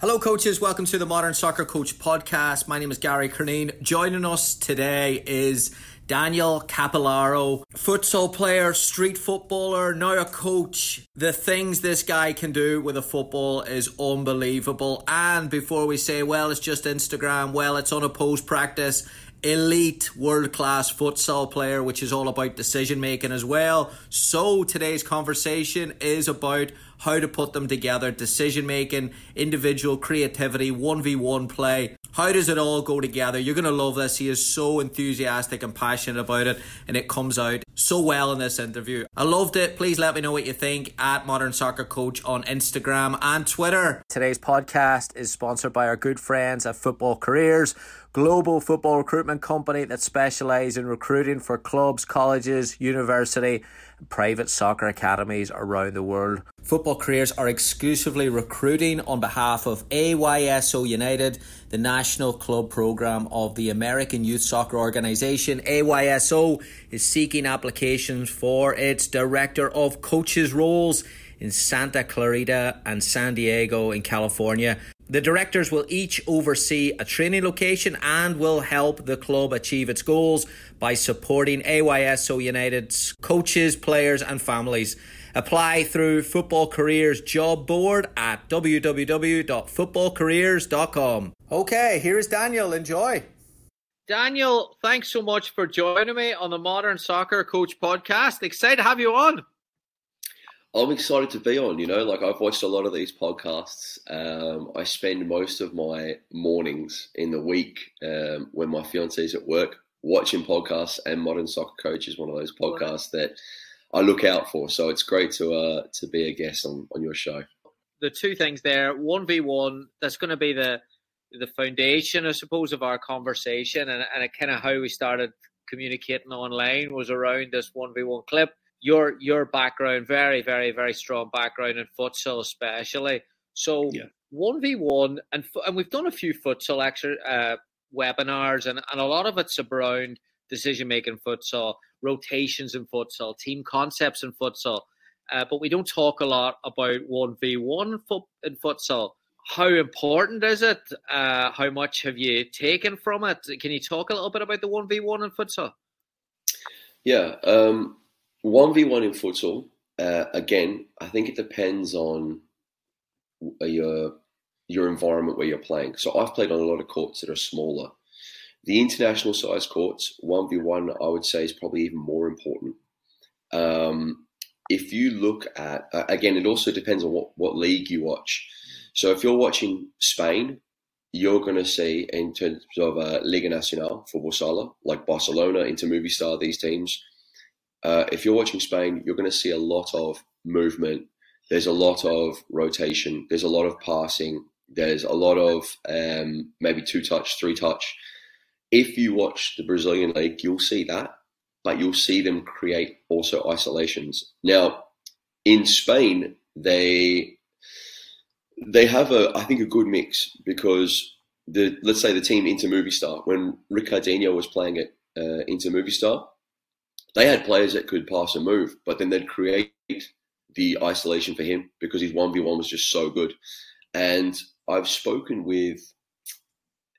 Hello, coaches. Welcome to the Modern Soccer Coach podcast. My name is Gary Curneen. Joining us today is Daniel Cappellaro, futsal player, street footballer, now a coach. The things this guy can do with a football is unbelievable. And before we say, well, it's just Instagram, well, it's unopposed practice, elite world class futsal player, which is all about decision making as well. So today's conversation is about how to put them together decision making, individual creativity, 1v1 play. How does it all go together? You're going to love this. He is so enthusiastic and passionate about it, and it comes out so well in this interview. I loved it. Please let me know what you think at Modern Soccer Coach on Instagram and Twitter. Today's podcast is sponsored by our good friends at Football Careers, global football recruitment company that specialise in recruiting for clubs, colleges, university, private soccer academies around the world. Football Careers are exclusively recruiting on behalf of AYSO United, the national club program of the American Youth Soccer Organization. AYSO is seeking applications for its director of coaches roles in Santa Clarita and San Diego in California. The directors will each oversee a training location and will help the club achieve its goals by supporting AYSO United's coaches, players, and families. Apply through Football Careers job board at www.footballcareers.com. Okay, here is Daniel. Enjoy. Daniel, thanks so much for joining me on the Modern Soccer Coach podcast. Excited to have you on. I'm excited to be on. You know, like I've watched a lot of these podcasts. Um, I spend most of my mornings in the week um, when my fiance is at work watching podcasts, and Modern Soccer Coach is one of those podcasts that I look out for. So it's great to uh, to be a guest on, on your show. The two things there, one v one, that's going to be the the foundation, I suppose, of our conversation, and and kind of how we started communicating online was around this one v one clip your your background, very, very, very strong background in futsal, especially. So one v one, and and we've done a few futsal extra, uh, webinars, and and a lot of it's around decision making futsal, rotations in futsal, team concepts in futsal. Uh, but we don't talk a lot about one v one in futsal. How important is it? Uh, how much have you taken from it? Can you talk a little bit about the one v one in futsal? Yeah. Um, one v one in futsal. Uh, again, I think it depends on your your environment where you're playing. So I've played on a lot of courts that are smaller. The international size courts, one v one, I would say is probably even more important. Um, if you look at uh, again, it also depends on what what league you watch. So if you're watching Spain, you're going to see in terms of uh, Liga Nacional football sala, like Barcelona, Inter Movistar, these teams uh, if you're watching Spain, you're going to see a lot of movement. There's a lot of rotation. There's a lot of passing. There's a lot of um, maybe two touch, three touch. If you watch the Brazilian league, you'll see that, but you'll see them create also isolations. Now, in Spain, they they have a I think a good mix because the let's say the team Inter Movistar when Ricardinho was playing at uh, Inter Movistar, they had players that could pass and move, but then they'd create the isolation for him because his 1v1 was just so good. And I've spoken with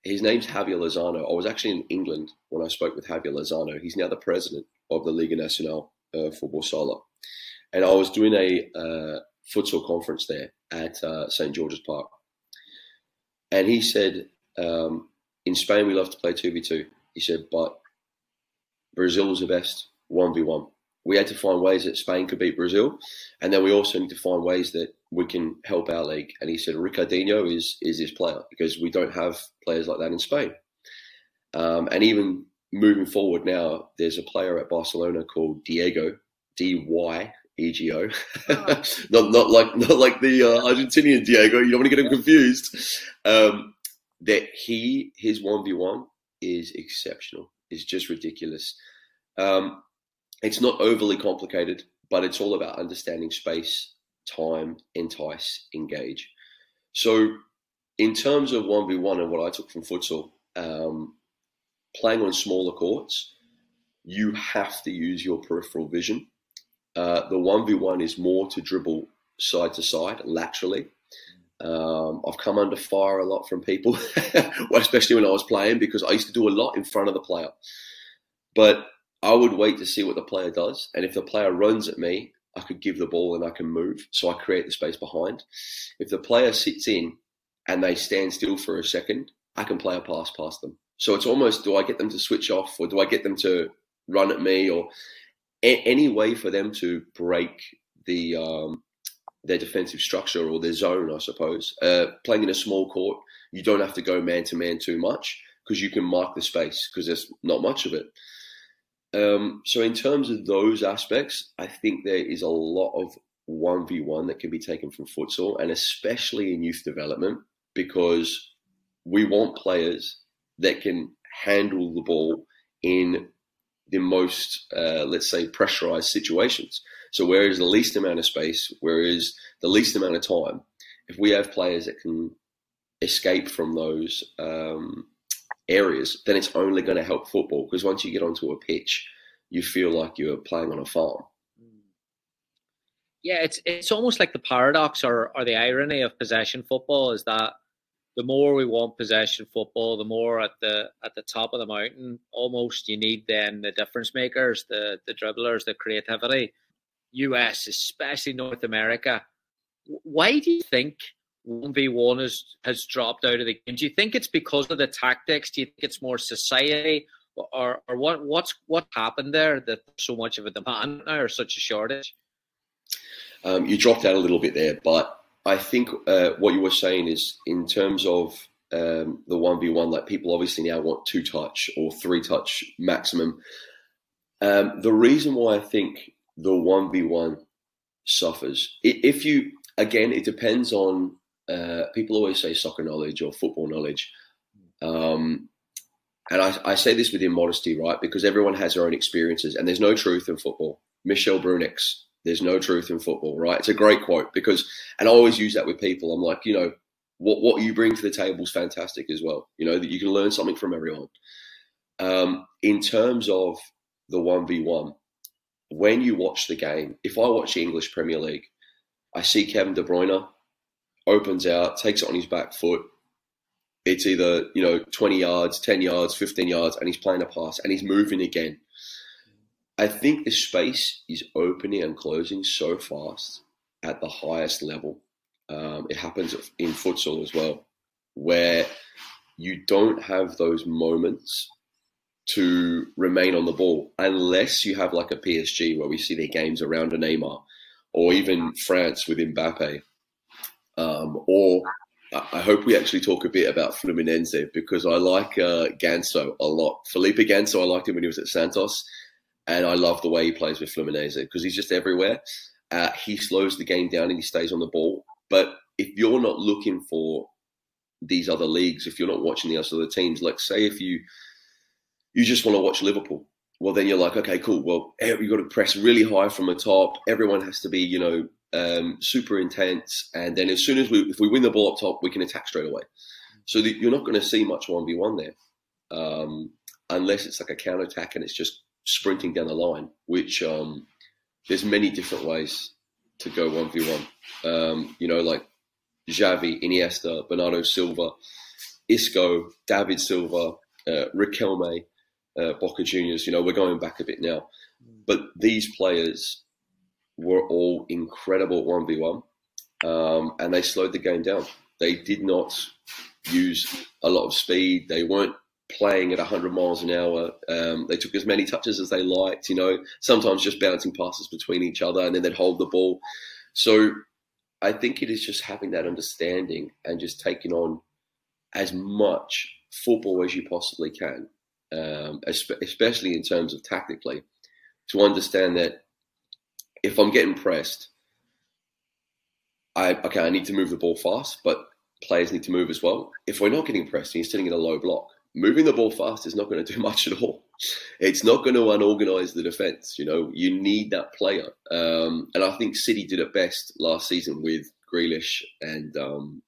his name's Javier Lozano. I was actually in England when I spoke with Javier Lozano. He's now the president of the Liga Nacional uh, Football Sala. And I was doing a uh, futsal conference there at uh, St. George's Park. And he said, um, in Spain, we love to play 2v2. He said, but Brazil is the best 1v1. We had to find ways that Spain could beat Brazil, and then we also need to find ways that we can help our league. And he said Ricardinho is is his player because we don't have players like that in Spain. Um, and even moving forward now, there's a player at Barcelona called Diego, D Y EGO, not not like not like the uh, Argentinian Diego. You don't want to get him confused. Um, that he his one v one is exceptional. It's just ridiculous. Um, it's not overly complicated, but it's all about understanding space, time, entice, engage. So, in terms of one v one and what I took from futsal, um, playing on smaller courts, you have to use your peripheral vision. Uh, the 1v1 is more to dribble side to side, laterally. Um, I've come under fire a lot from people, especially when I was playing, because I used to do a lot in front of the player. But I would wait to see what the player does. And if the player runs at me, I could give the ball and I can move. So I create the space behind. If the player sits in and they stand still for a second, I can play a pass past them. So it's almost do I get them to switch off or do I get them to run at me or a- any way for them to break the um, their defensive structure or their zone, I suppose. Uh, playing in a small court, you don't have to go man to man too much because you can mark the space because there's not much of it. Um, so in terms of those aspects, I think there is a lot of one v one that can be taken from futsal, and especially in youth development, because we want players that can handle the ball in the most, uh, let's say, pressurized situations. So where is the least amount of space, where is the least amount of time? If we have players that can escape from those um, areas, then it's only going to help football because once you get onto a pitch, you feel like you're playing on a farm. Yeah, it's it's almost like the paradox or, or the irony of possession football is that the more we want possession football, the more at the at the top of the mountain, almost you need then the difference makers, the the dribblers, the creativity. US, especially North America. Why do you think one v one has has dropped out of the game? Do you think it's because of the tactics? Do you think it's more society, or or what what's what happened there that so much of a demand now or such a shortage? Um, you dropped out a little bit there, but I think uh, what you were saying is in terms of um, the one v one, like people obviously now want two touch or three touch maximum. Um, the reason why I think the one v one suffers, if you again, it depends on. Uh, people always say soccer knowledge or football knowledge. Um, and I, I, say this with immodesty, right? Because everyone has their own experiences, and there's no truth in football. Michel Bruyninckx, there's no truth in football, right? It's a great quote because, and I always use that with people. I'm like, you know, what what you bring to the table is fantastic as well. You know that you can learn something from everyone. Um, in terms of the one v one, when you watch the game, if I watch the English Premier League, I see Kevin De Bruyne opens out, takes it on his back foot. It's either, you know, 20 yards, 10 yards, 15 yards, and he's playing a pass and he's moving again. I think the space is opening and closing so fast at the highest level. Um, it happens in futsal as well, where you don't have those moments to remain on the ball unless you have like a PSG where we see their games around a Neymar, or even France with Mbappe. Um, or I hope we actually talk a bit about Fluminense because I like uh, Ganso a lot. Felipe Ganso, I liked him when he was at Santos, and I love the way he plays with Fluminense because he's just everywhere. Uh, he slows the game down and he stays on the ball. But if you're not looking for these other leagues, if you're not watching the other teams, like say if you you just want to watch Liverpool, well then you're like, okay, cool. Well, you've got to press really high from the top. Everyone has to be, you know, um, super intense, and then as soon as we if we win the ball up top, we can attack straight away. So the, you're not going to see much one v one there, um, unless it's like a counter attack and it's just sprinting down the line. Which um, there's many different ways to go one v one. Um, you know, like Xavi, Iniesta, Bernardo Silva, Isco, David Silva, uh, Riquelme, uh, Boca Juniors. You know, we're going back a bit now, but these players were all incredible 1v1 um, and they slowed the game down. They did not use a lot of speed. They weren't playing at 100 miles an hour. Um, they took as many touches as they liked, you know, sometimes just bouncing passes between each other and then they'd hold the ball. So I think it is just having that understanding and just taking on as much football as you possibly can, um, especially in terms of tactically, to understand that if I'm getting pressed, I okay, I need to move the ball fast, but players need to move as well. If we're not getting pressed and you're sitting in a low block, moving the ball fast is not going to do much at all. It's not going to unorganize the defense. You know, you need that player, um, and I think City did it best last season with Grealish and um,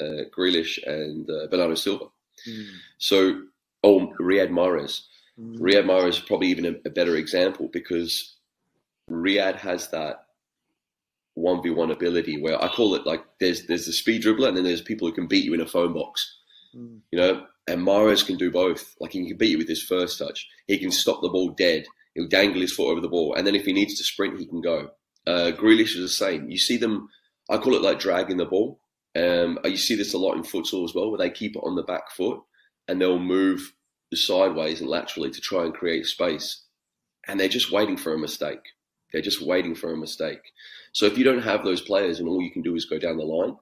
uh, Grealish and uh, Bernardo Silva. Mm. So, oh, Riyad Mahrez. Mm. Riyad Mahrez is probably even a, a better example because Riyad has that one v one ability where I call it like there's there's the speed dribbler and then there's people who can beat you in a phone box. Mm. You know, and Mahrez can do both. Like he can beat you with his first touch. He can stop the ball dead. He'll dangle his foot over the ball, and then if he needs to sprint, he can go. Uh, Grealish is the same. You see them. I call it like dragging the ball. Um, you see this a lot in futsal as well, where they keep it on the back foot and they'll move sideways and laterally to try and create space, and they're just waiting for a mistake. They're just waiting for a mistake. So if you don't have those players and all you can do is go down the line,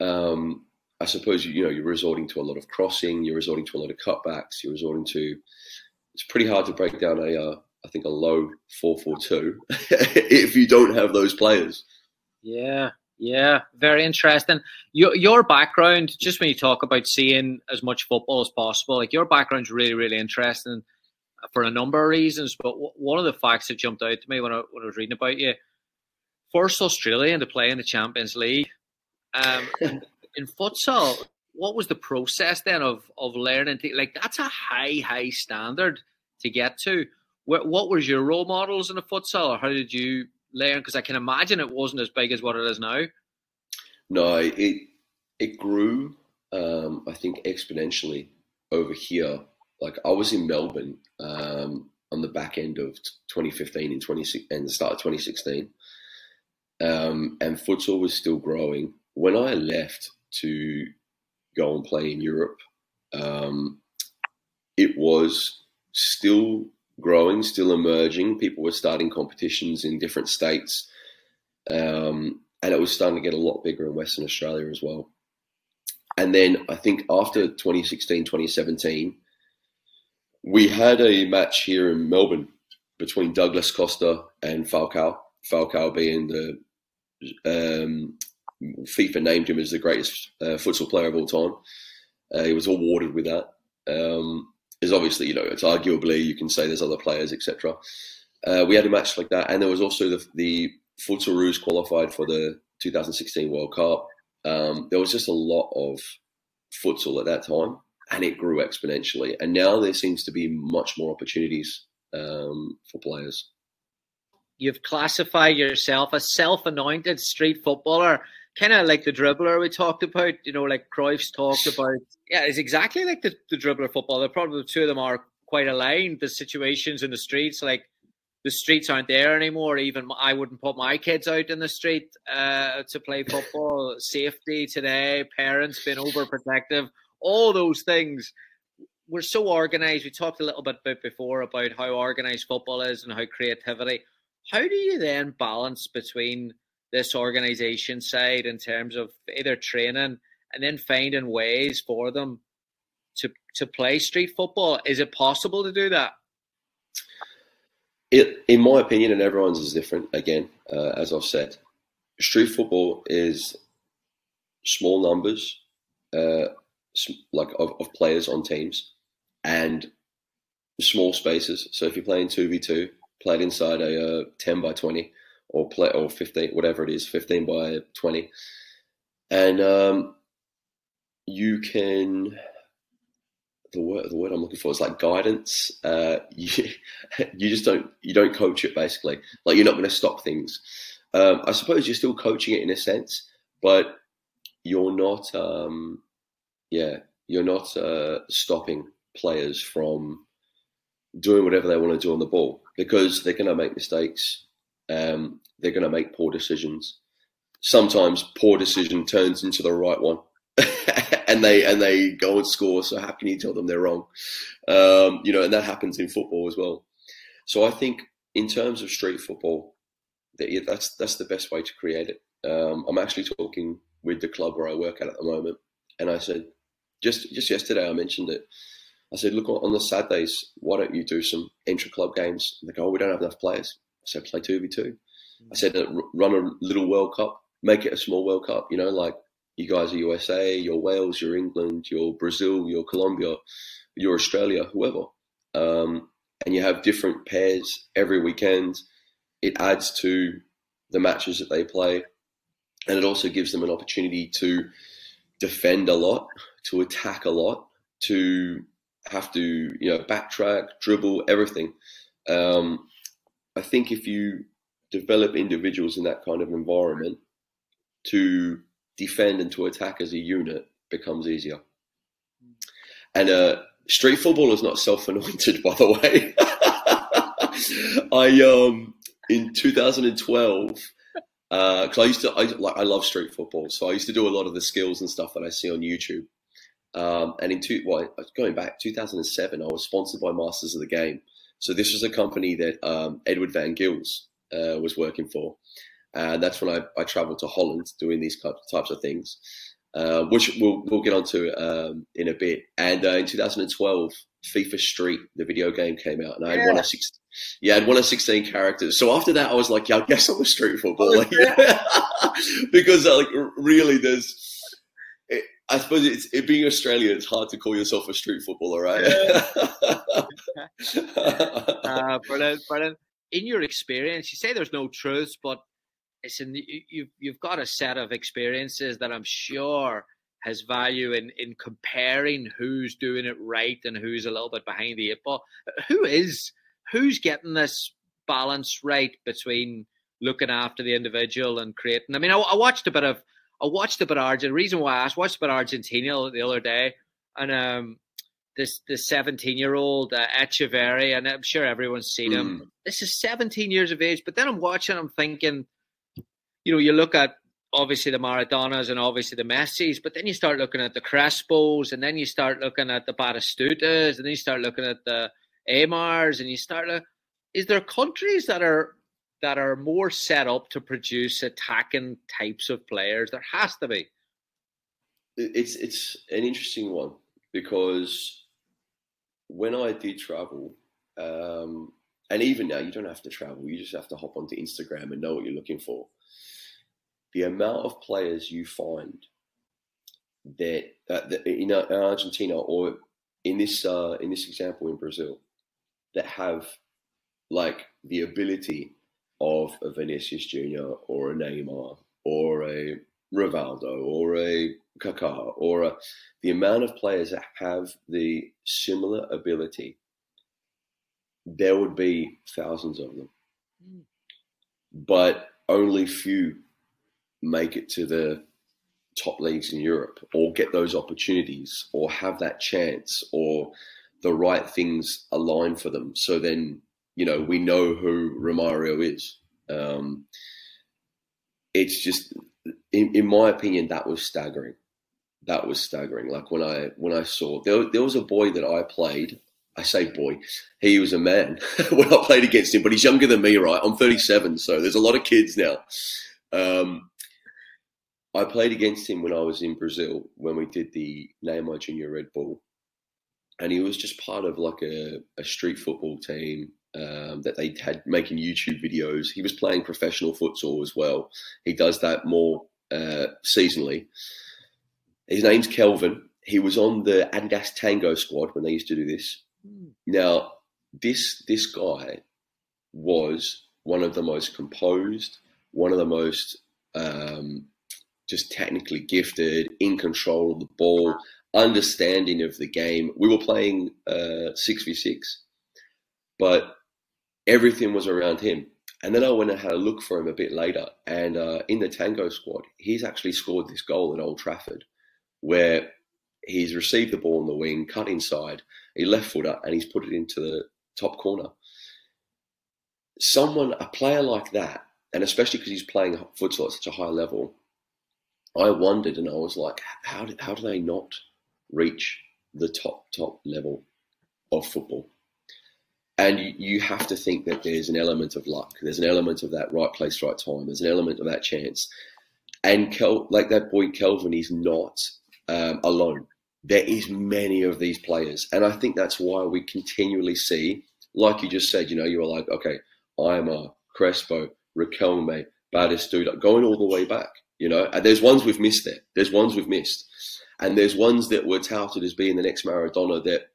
um, I suppose you, know you're resorting to a lot of crossing, you're resorting to a lot of cutbacks, you're resorting to. It's pretty hard to break down a, uh, I think a low four four two if you don't have those players. Yeah, yeah, very interesting. Your your background, just when you talk about seeing as much football as possible, like your background's really really interesting for a number of reasons. But w- one of the facts that jumped out to me when I when I was reading about you, first Australian to play in the Champions League, um, in futsal. What was the process then of of learning? To, like that's a high high standard to get to. What, what was your role models in the futsal, or how did you learn? Because I can imagine it wasn't as big as what it is now. No, it it grew. Um, I think exponentially over here. Like I was in Melbourne um, on the back end of 2015 and 20 and the start of 2016, um, and futsal was still growing. When I left to go and play in Europe, um, it was still growing, still emerging. People were starting competitions in different states. Um, and it was starting to get a lot bigger in Western Australia as well. And then I think after 2016, 2017, we had a match here in Melbourne between Douglas Costa and Falcao. Falcao being the um, FIFA named him as the greatest uh, futsal player of all time. Uh, he was awarded with that. Um, is obviously, you know, it's arguably you can say there's other players, etc. Uh, we had a match like that, and there was also the the Futsaroos qualified for the 2016 World Cup. Um, there was just a lot of futsal at that time, and it grew exponentially. And now there seems to be much more opportunities um, for players. You've classified yourself a self-anointed street footballer kind of like the dribbler we talked about, you know, like Cruyff's talked about. Yeah, it's exactly like the, the dribbler football. The probably the two of them are quite aligned. The situations in the streets, like the streets aren't there anymore. Even I wouldn't put my kids out in the street uh, to play football. Safety today, parents being overprotective, all those things. We're so organized. We talked a little bit about before about how organized football is and how creativity. How do you then balance between this organization side in terms of either training and then finding ways for them to to play street football. Is it possible to do that? It, in my opinion, and everyone's is different. Again, uh, as I've said, street football is small numbers, uh, like of, of players on teams, and small spaces. So if you're playing two v two, played inside a uh, ten by twenty, or play or 15 whatever it is 15 by 20 and um, you can the word the word I'm looking for is like guidance. Uh, you you just don't you don't coach it basically. Like you're not going to stop things. Um, I suppose you're still coaching it in a sense, but you're not. Um, yeah, you're not uh, stopping players from doing whatever they want to do on the ball because they're going to make mistakes um, they're going to make poor decisions. Sometimes poor decision turns into the right one, and they and they go and score. So how can you tell them they're wrong? Um, you know, and that happens in football as well. So I think in terms of street football, that, that's that's the best way to create it. Um, I'm actually talking with the club where I work at at the moment, and I said just just yesterday I mentioned it. I said, look on the Saturdays, why don't you do some intra club games? And they go, oh, we don't have enough players I said play two v two. I said uh, run a little World Cup, make it a small World Cup. You know, like you guys are USA, you're Wales, you're England, you're Brazil, you're Colombia, you're Australia, whoever, um, and you have different pairs every weekend. It adds to the matches that they play, and it also gives them an opportunity to defend a lot, to attack a lot, to have to you know backtrack, dribble, everything. Um, I think if you develop individuals in that kind of environment, to defend and to attack as a unit becomes easier. And uh, street football is not self-anointed, by the way. I um in 2012 because uh, I used to I like I love street football, so I used to do a lot of the skills and stuff that I see on YouTube. Um, and in two, well, going back 2007, I was sponsored by Masters of the Game. So this was a company that um, Edward Van Gils uh, was working for, and that's when I, I traveled to Holland doing these types of things, uh, which we'll we'll get onto um, in a bit. And uh, in 2012, FIFA Street, the video game, came out, and I had one of six. Yeah, I had one of 16 characters. So after that, I was like, yeah, I guess I'm a street footballer, because uh, like really, there's. It, I suppose it's it being Australian. It's hard to call yourself a street footballer, right? uh, brilliant, brilliant. In your experience, you say there's no truths, but listen, you've you've got a set of experiences that I'm sure has value in in comparing who's doing it right and who's a little bit behind the eight ball. Who is who's getting this balance right between looking after the individual and creating? I mean, I, I watched a bit of I watched a bit of Argentina. Reason why I asked, watched a bit Argentina the other day, and um, this this seventeen year old uh, Echeverri, and I'm sure everyone's seen him. Mm. This is seventeen years of age, but then I'm watching, I'm thinking, you know, you look at obviously the Maradonas and obviously the Messis, but then you start looking at the Crespos, and then you start looking at the Batistutas, and then you start looking at the Aimars, and you start. Uh, is there countries that are that are more set up to produce attacking types of players? There has to be. It's it's an interesting one because when I did travel, um, and even now you don't have to travel; you just have to hop onto Instagram and know what you're looking for. The amount of players you find that, uh, that in, uh, Argentina or in this uh, in this example in Brazil that have like the ability of a Vinicius Junior or a Neymar or a Rivaldo or a Kaká or a, the amount of players that have the similar ability, there would be thousands of them. Mm. But only few make it to the top leagues in Europe or get those opportunities or have that chance or the right things align for them. So then you know, we know who Romario is. Um, it's just, in, in my opinion, that was staggering. That was staggering. Like when I when I saw there, there was a boy that I played. I say boy, he was a man when I played against him, but he's younger than me, right? I'm 37, so there's a lot of kids now. Um, I played against him when I was in Brazil when we did the Neymar Junior Red Bull, and he was just part of like a, a street football team um, that they had making YouTube videos. He was playing professional futsal as well. He does that more uh, seasonally. His name's Kelvin. He was on the Adidas Tango squad when they used to do this. Now, this this guy was one of the most composed, one of the most um, just technically gifted, in control of the ball, understanding of the game. We were playing uh, six v six, but everything was around him. And then I went and had a look for him a bit later. And uh, in the Tango squad, he's actually scored this goal at Old Trafford where he's received the ball on the wing, cut inside, he left footer, and he's put it into the top corner. Someone, a player like that, and especially because he's playing futsal at such a high level, I wondered and I was like, how do, how do they not reach the top, top level of football? And you, have to think that there's an element of luck. There's an element of that right place, right time. There's an element of that chance. And Kel, like that boy Kelvin, is not um, alone. There is many of these players, and I think that's why we continually see, like you just said, you know, you were like, okay, I'm a Crespo, Riquelme, Batistuta, going all the way back. You know, and there's ones we've missed there. There's ones we've missed, and there's ones that were touted as being the next Maradona that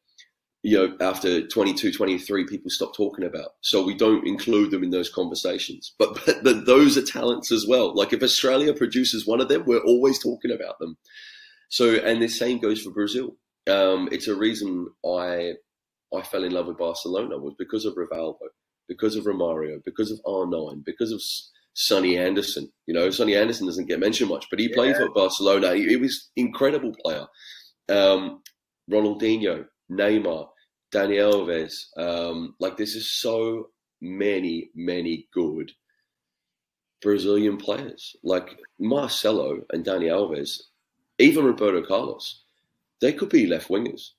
you know, after 22, 23, people stop talking about. So we don't include them in those conversations. But, but, but those are talents as well. Like if Australia produces one of them, we're always talking about them. So, and the same goes for Brazil. Um, it's a reason I I fell in love with Barcelona was because of Rivaldo, because of Romario, because of R9, because of Sonny Anderson. You know, Sonny Anderson doesn't get mentioned much, but he yeah. played for Barcelona. He, he was incredible player. Um, Ronaldinho, Neymar, Dani Alves. Um, like this is so many, many good Brazilian players. Like Marcelo and Dani Alves, even Roberto Carlos, they could be left wingers.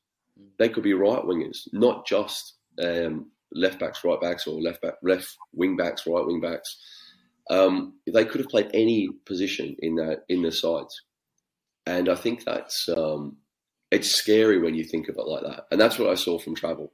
They could be right wingers, not just um, left backs, right backs, or left back, left wing backs, right wing backs. Um, they could have played any position in that in the sides, and I think that's um, it's scary when you think of it like that. And that's what I saw from travel.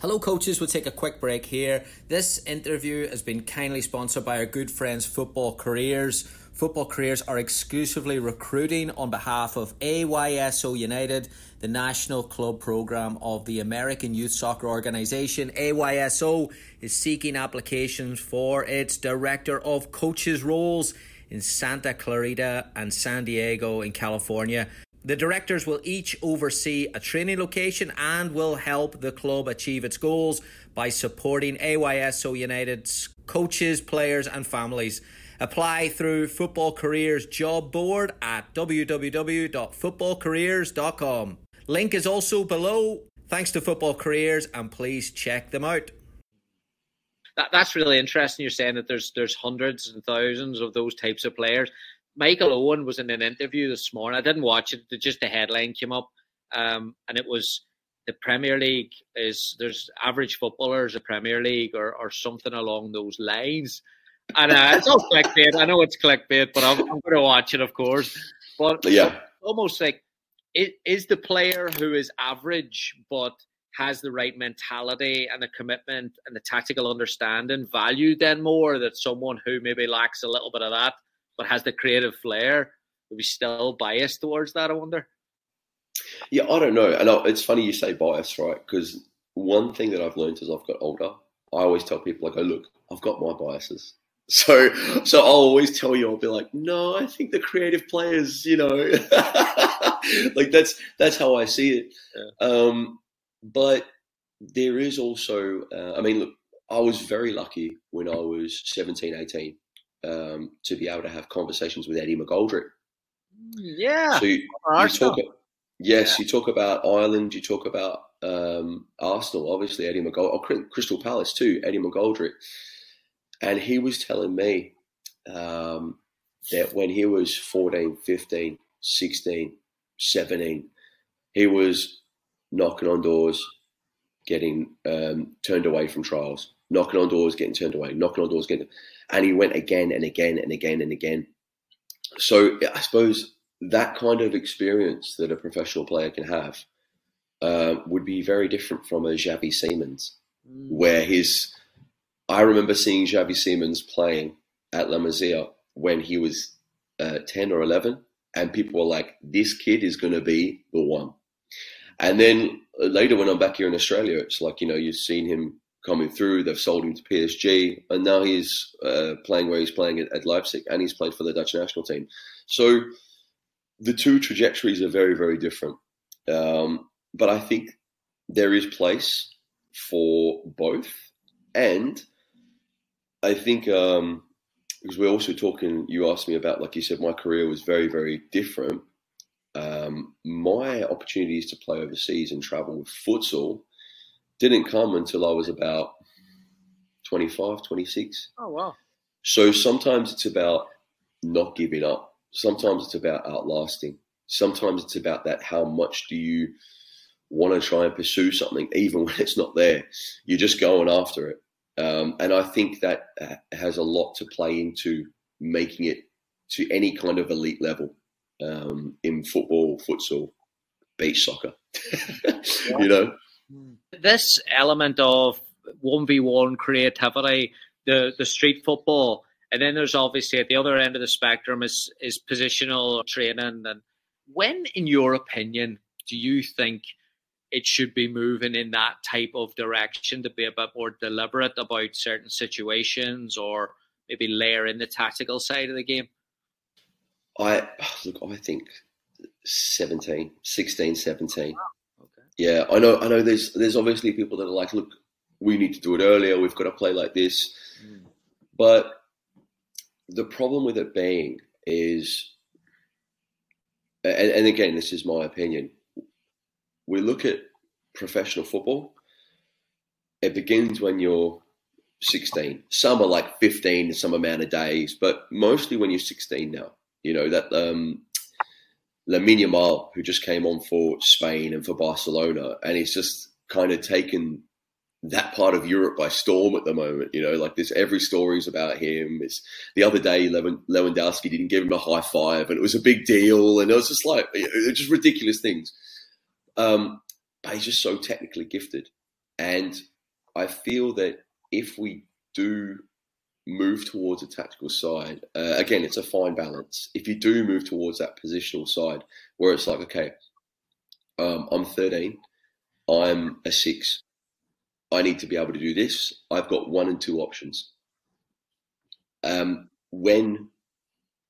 Hello, coaches. We'll take a quick break here. This interview has been kindly sponsored by our good friends Football Careers. Football Careers are exclusively recruiting on behalf of AYSO United, the national club program of the American Youth Soccer Organization. AYSO is seeking applications for its director of coaches roles in Santa Clarita and San Diego in California. The directors will each oversee a training location and will help the club achieve its goals by supporting AYSO United's coaches, players, and families. Apply through Football Careers job board at www.footballcareers.com. Link is also below. Thanks to Football Careers and please check them out. That, that's really interesting. You're saying that there's there's hundreds and thousands of those types of players. Michael Owen was in an interview this morning. I didn't watch it; just the headline came up, um, and it was the Premier League is there's average footballers a Premier League or or something along those lines. And uh, it's all clickbait. I know it's clickbait, but I'm, I'm going to watch it, of course. But yeah, almost like it is the player who is average but has the right mentality and the commitment and the tactical understanding valued then more than someone who maybe lacks a little bit of that but has the creative flair, are we still biased towards that? I wonder. Yeah, I don't know. And it's funny you say bias, right? Because one thing that I've learned as I've got older, I always tell people, like, "Oh, look, I've got my biases." So, so I'll always tell you, I'll be like, "No, I think the creative players, you know, like that's that's how I see it." Yeah. Um, but there is also, uh, I mean, look, I was very lucky when I was 17, 18 um, to be able to have conversations with Eddie McGoldrick. Yeah. So you, you talk, yes, yeah. you talk about Ireland, you talk about um, Arsenal, obviously Eddie McGoldrick, oh, Crystal Palace too, Eddie McGoldrick. And he was telling me um, that when he was 14, 15, 16, 17, he was knocking on doors, getting um, turned away from trials, knocking on doors, getting turned away, knocking on doors, getting and he went again and again and again and again. So I suppose that kind of experience that a professional player can have uh, would be very different from a Xavi Simons, mm. where his. I remember seeing Xavi Simons playing at La Masia when he was uh, 10 or 11, and people were like, this kid is going to be the one. And then later, when I'm back here in Australia, it's like, you know, you've seen him coming through. They've sold him to PSG, and now he's uh, playing where he's playing at, at, Leipzig, and he's played for the Dutch national team. So the two trajectories are very, very different. Um, but I think there is place for both, and I think um, because we're also talking. You asked me about, like you said, my career was very, very different. Um, my opportunities to play overseas and travel with futsal didn't come until I was about 25, 26. Oh, wow. So sometimes it's about not giving up. Sometimes it's about outlasting. Sometimes it's about that how much do you want to try and pursue something, even when it's not there. You're just going after it. Um, and I think that uh, has a lot to play into making it to any kind of elite level um, in football, futsal, beach soccer. you know? This element of 1v1 creativity the the street football, and then there's obviously at the other end of the spectrum is is positional training. And when, in your opinion, do you think it should be moving in that type of direction to be a bit more deliberate about certain situations, or maybe layer in the tactical side of the game? I look. I think 17, 16, 17. Okay. Yeah, I know. I know. There's there's obviously people that are like, look, we need to do it earlier. We've got to play like this. Mm. But the problem with it being is, and, and again, this is my opinion. We look at professional football. It begins when you're 16. Some are like 15, some amount of days, but mostly when you're 16 now. You know that um, Lamine Yamal, who just came on for Spain and for Barcelona, and he's just kind of taken that part of Europe by storm at the moment. You know, like there's every story's about him. It's the other day Lewandowski didn't give him a high five, and it was a big deal, and it was just like just ridiculous things. Um, but he's just so technically gifted, and I feel that if we do move towards a tactical side, uh, again, it's a fine balance. If you do move towards that positional side, where it's like, okay, um, I'm 13, I'm a six, I need to be able to do this. I've got one and two options. Um, when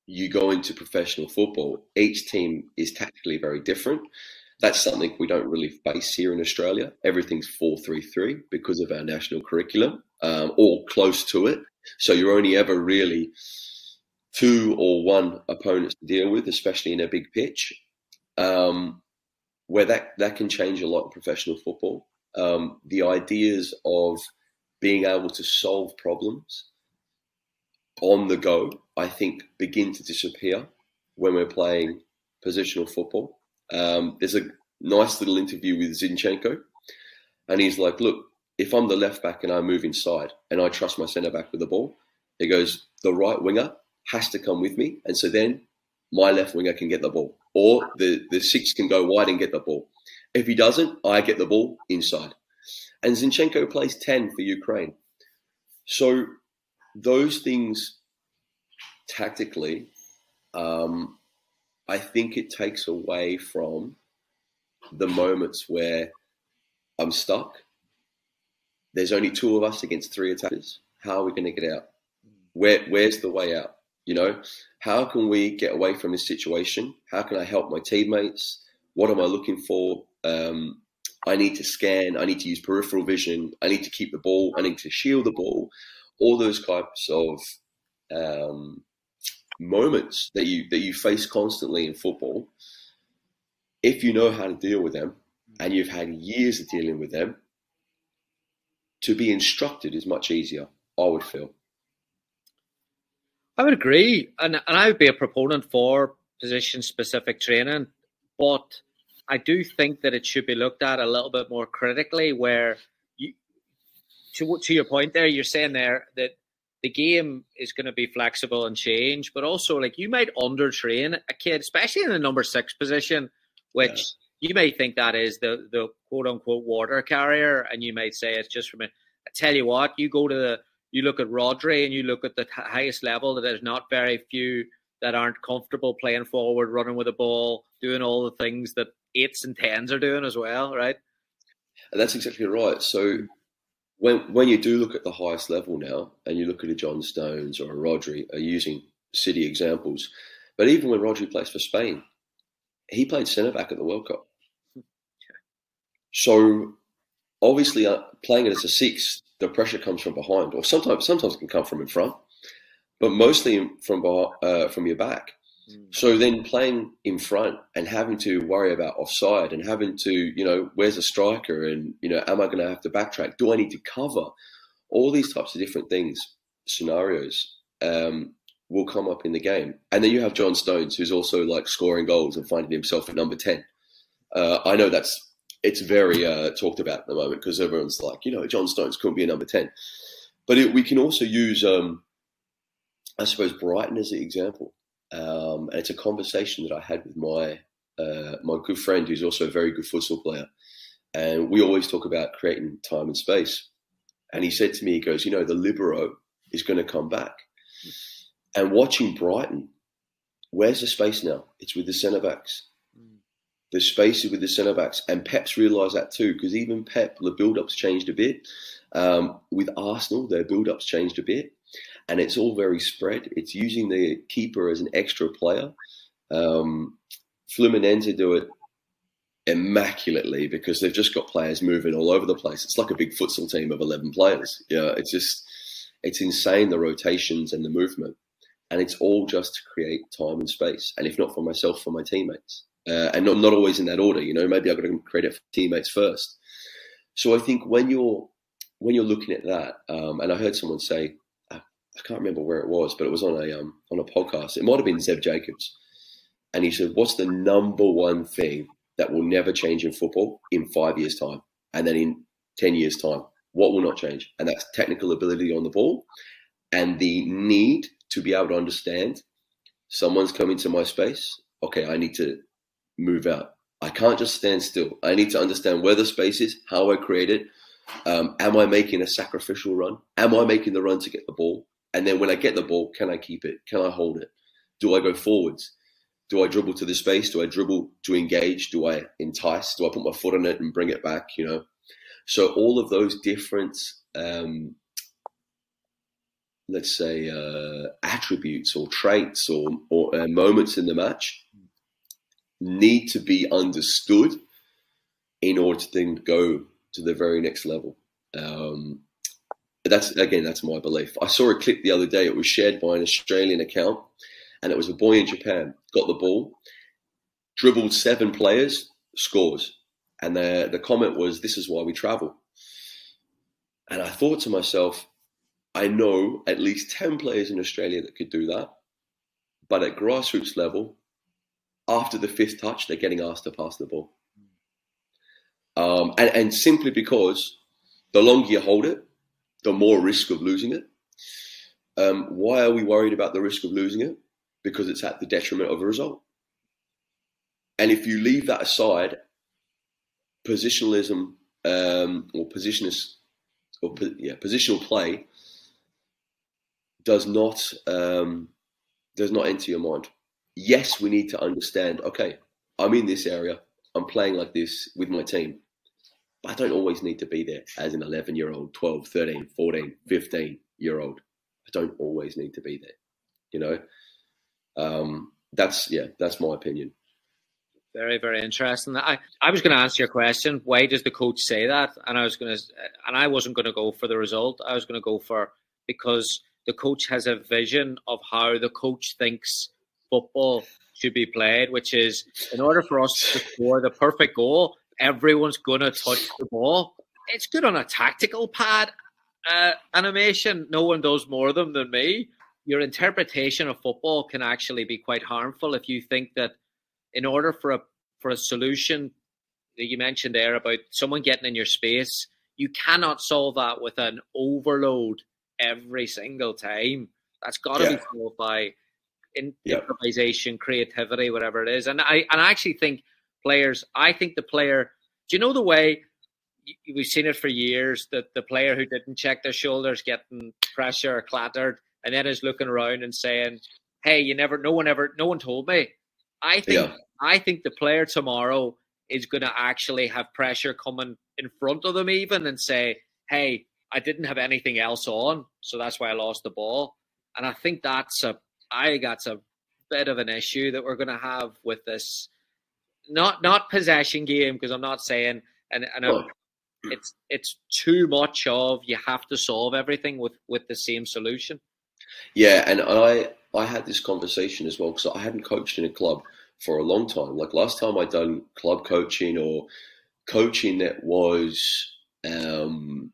you go into professional football, each team is tactically very different. That's something we don't really face here in Australia. Everything's 4 3 3 because of our national curriculum, um, or close to it. So you're only ever really two or one opponents to deal with, especially in a big pitch, um, where that, that can change a lot in professional football. Um, the ideas of being able to solve problems on the go, I think, begin to disappear when we're playing positional football. Um, there's a nice little interview with Zinchenko, and he's like, "Look, if I'm the left back and I move inside and I trust my centre back with the ball, it goes, the right winger has to come with me, and so then my left winger can get the ball, or the the six can go wide and get the ball. If he doesn't, I get the ball inside." And Zinchenko plays ten for Ukraine, so those things tactically, um, I think it takes away from the moments where I'm stuck. There's only two of us against three attackers. How are we going to get out? Where, where's the way out? You know, how can we get away from this situation? How can I help my teammates? What am I looking for? Um, I need to scan. I need to use peripheral vision. I need to keep the ball. I need to shield the ball. All those types of um, moments that you that you face constantly in football, if you know how to deal with them and you've had years of dealing with them, to be instructed is much easier. I would feel. I would agree, and and I would be a proponent for position specific training, but I do think that it should be looked at a little bit more critically. Where you, to to your point there, you're saying there that the game is going to be flexible and change, but also like you might undertrain a kid, especially in the number six position, which. You may think that is the the quote unquote water carrier, and you may say it's just from a. I tell you what, you go to the you look at Rodri and you look at the highest level that there's not very few that aren't comfortable playing forward, running with the ball, doing all the things that eights and tens are doing as well, right? And that's exactly right. So when when you do look at the highest level now, and you look at a John Stones or a Rodri, are using City examples, but even when Rodri plays for Spain, he played centre back at the World Cup. So obviously, uh, playing it as a six, the pressure comes from behind, or sometimes sometimes it can come from in front, but mostly from uh, from your back. So then playing in front and having to worry about offside and having to, you know, where's the striker and, you know, am I going to have to backtrack? Do I need to cover? All these types of different things, scenarios um, will come up in the game. And then you have John Stones, who's also like scoring goals and finding himself at number 10. Uh, I know that's, it's very uh, talked about at the moment because everyone's like, you know, John Stones couldn't be a number 10. But it, we can also use, um, I suppose, Brighton as an example. Um, and it's a conversation that I had with my uh, my good friend, who's also a very good futsal player. And we always talk about creating time and space. And he said to me, he goes, you know, the libero is going to come back. And watching Brighton, where's the space now? It's with the centre backs. The spaces with the centre backs, and Pep's realised that too because even Pep, the build-up's changed a bit. Um, with Arsenal, their build-up's changed a bit, and it's all very spread. It's using the keeper as an extra player. Um, Fluminense do it immaculately because they've just got players moving all over the place. It's like a big futsal team of 11 players. Yeah, it's just, it's insane the rotations and the movement. And it's all just to create time and space. And if not for myself, for my teammates. Uh, and not, not always in that order, you know, maybe I've got to create it for teammates first. So I think when you're, when you're looking at that, um, and I heard someone say, I, I can't remember where it was, but it was on a, um, on a podcast. It might have been Zeb Jacobs. And he said, what's the number one thing that will never change in football in five years' time, and then in 10 years' time. What will not change? And that's technical ability on the ball and the need to be able to understand someone's coming to my space. Okay, I need to move out. I can't just stand still. I need to understand where the space is, how I create it. Um, am I making a sacrificial run? Am I making the run to get the ball? And then when I get the ball, can I keep it? Can I hold it? Do I go forwards? do I dribble to the space? Do I dribble to engage? Do I entice? Do I put my foot on it and bring it back? You know, so all of those different, um, let's say, uh, attributes or traits or, or uh, moments in the match need to be understood in order to then go to the very next level. Um, that's again, that's my belief. I saw a clip the other day. It was shared by an Australian account and it was a boy in Japan got the ball, dribbled seven players, scores, and the the comment was, "This is why we travel." And I thought to myself, I know at least ten players in Australia that could do that, but at grassroots level, after the fifth touch, they're getting asked to pass the ball, um, and, and simply because the longer you hold it, the more risk of losing it. Um, why are we worried about the risk of losing it? because it's at the detriment of a result. And if you leave that aside, positionalism um, or positionist or yeah, positional play does not um, does not enter your mind. Yes, we need to understand. Okay, I'm in this area. I'm playing like this with my team. But I don't always need to be there as an 11 year old, 12, 13, 14, 15 year old. I don't always need to be there. You know, um, that's yeah, that's my opinion. Very, very interesting. I, I was going to answer your question. Why does the coach say that? And I was going to, and I wasn't going to go for the result. I was going to go for because the coach has a vision of how the coach thinks football should be played, which is in order for us to score the perfect goal, everyone's going to touch the ball. It's good on a tactical pad uh, animation. No one does more of them than me your interpretation of football can actually be quite harmful if you think that in order for a for a solution that you mentioned there about someone getting in your space, you cannot solve that with an overload every single time. That's got to yeah. be solved by in, yeah. improvisation, creativity, whatever it is. And I and I actually think players. I think the player. Do you know the way we've seen it for years that the player who didn't check their shoulders getting pressure or clattered and then is looking around and saying, "Hey, you never, no one ever, no one told me." I think, yeah. I think the player tomorrow is going to actually have pressure coming in front of them, even and say, "Hey, I didn't have anything else on, so that's why I lost the ball." And I think that's a, I think that's a bit of an issue that we're going to have with this, not not possession game because I'm not saying, and and oh. it's it's too much of you have to solve everything with with the same solution. Yeah, and I I had this conversation as well because I hadn't coached in a club for a long time. Like last time I'd done club coaching or coaching that was, um,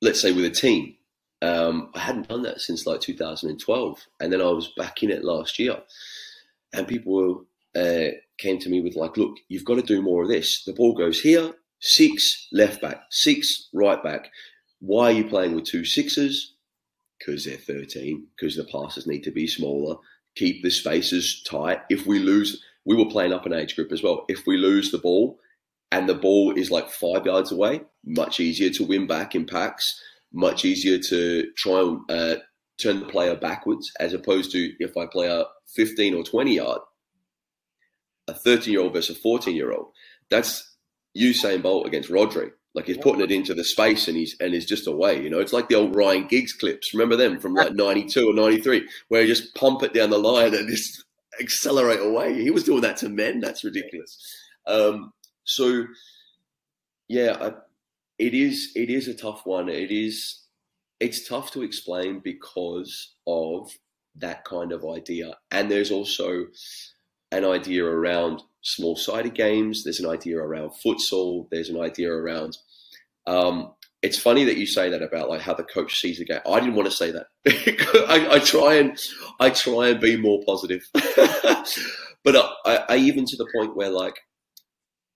let's say, with a team. Um, I hadn't done that since like 2012, and then I was back in it last year, and people uh, came to me with like, "Look, you've got to do more of this. The ball goes here, six left back, six right back. Why are you playing with two sixes? because they're 13, because the passes need to be smaller, keep the spaces tight. If we lose, we were playing up an age group as well. If we lose the ball and the ball is like five yards away, much easier to win back in packs. Much easier to try and uh, turn the player backwards as opposed to if I play a 15 or 20 yard, a 13 year old versus a 14 year old. That's Usain Bolt against Rodri. Like he's putting it into the space and he's and he's just away. You know, it's like the old Ryan Giggs clips. Remember them from like '92 or '93, where you just pump it down the line and just accelerate away. He was doing that to men. That's ridiculous. Um, so, yeah, I, it is. It is a tough one. It is. It's tough to explain because of that kind of idea, and there's also an idea around small sided games. There's an idea around futsal. There's an idea around. Um, it's funny that you say that about like how the coach sees the game. I didn't want to say that. I, I, try and I try and be more positive, but I, I, even to the point where like,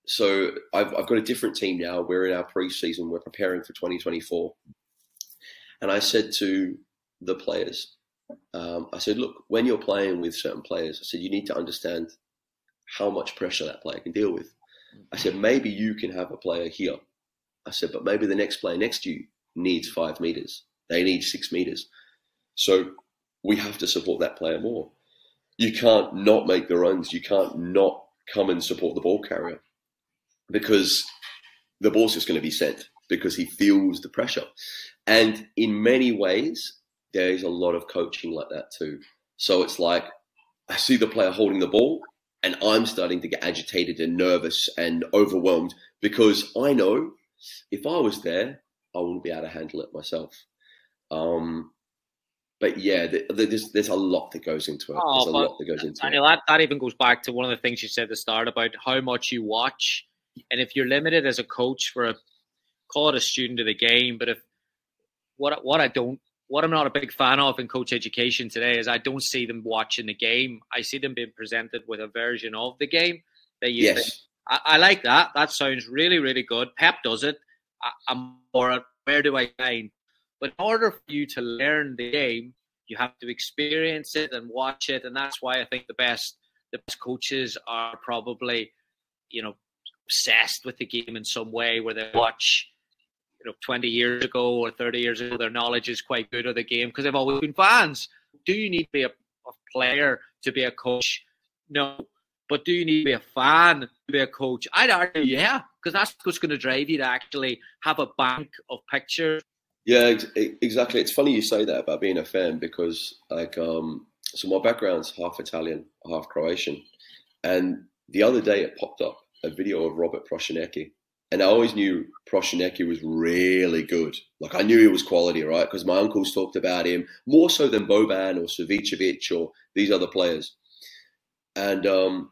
so I've, I've got a different team now. We're in our preseason. We're preparing for 2024, and I said to the players, um, I said, look, when you're playing with certain players, I said you need to understand how much pressure that player can deal with. I said, maybe you can have a player here. I said, but maybe the next player next to you needs five meters. They need six meters. So we have to support that player more. You can't not make the runs. You can't not come and support the ball carrier because the ball's just going to be sent because he feels the pressure. And in many ways, there is a lot of coaching like that too. So it's like I see the player holding the ball and I'm starting to get agitated and nervous and overwhelmed because I know if I was there, I wouldn't be able to handle it myself. Um, but yeah, there's there's a lot that goes into it. Oh, there's a lot that goes into Daniel, it. That, that even goes back to one of the things you said at the start about how much you watch, and if you're limited as a coach for a call it a student of the game, but if what what I don't what I'm not a big fan of in coach education today is I don't see them watching the game. I see them being presented with a version of the game that you. Yes. I, I, like that. That sounds really, really good. Pep does it. I, am more where do I find? But in order for you to learn the game, you have to experience it and watch it, and that's why I think the best the best coaches are probably, you know, obsessed with the game in some way, where they watch you know 20 years ago or 30 years ago their knowledge is quite good of the game because they've always been fans. Do you need to be a, a player to be a coach? No. But do you need to be a fan to be a coach? I'd argue yeah because that's what's going to drive you to actually have a bank of pictures. Yeah exactly. It's funny you say that about being a fan because like um so my background's half italian half croatian and the other day it popped up a video of robert prosinecki and I always knew Prosinecki was really good. Like I knew he was quality, right? Because my uncles talked about him more so than Boban or Savicevic or these other players. And um,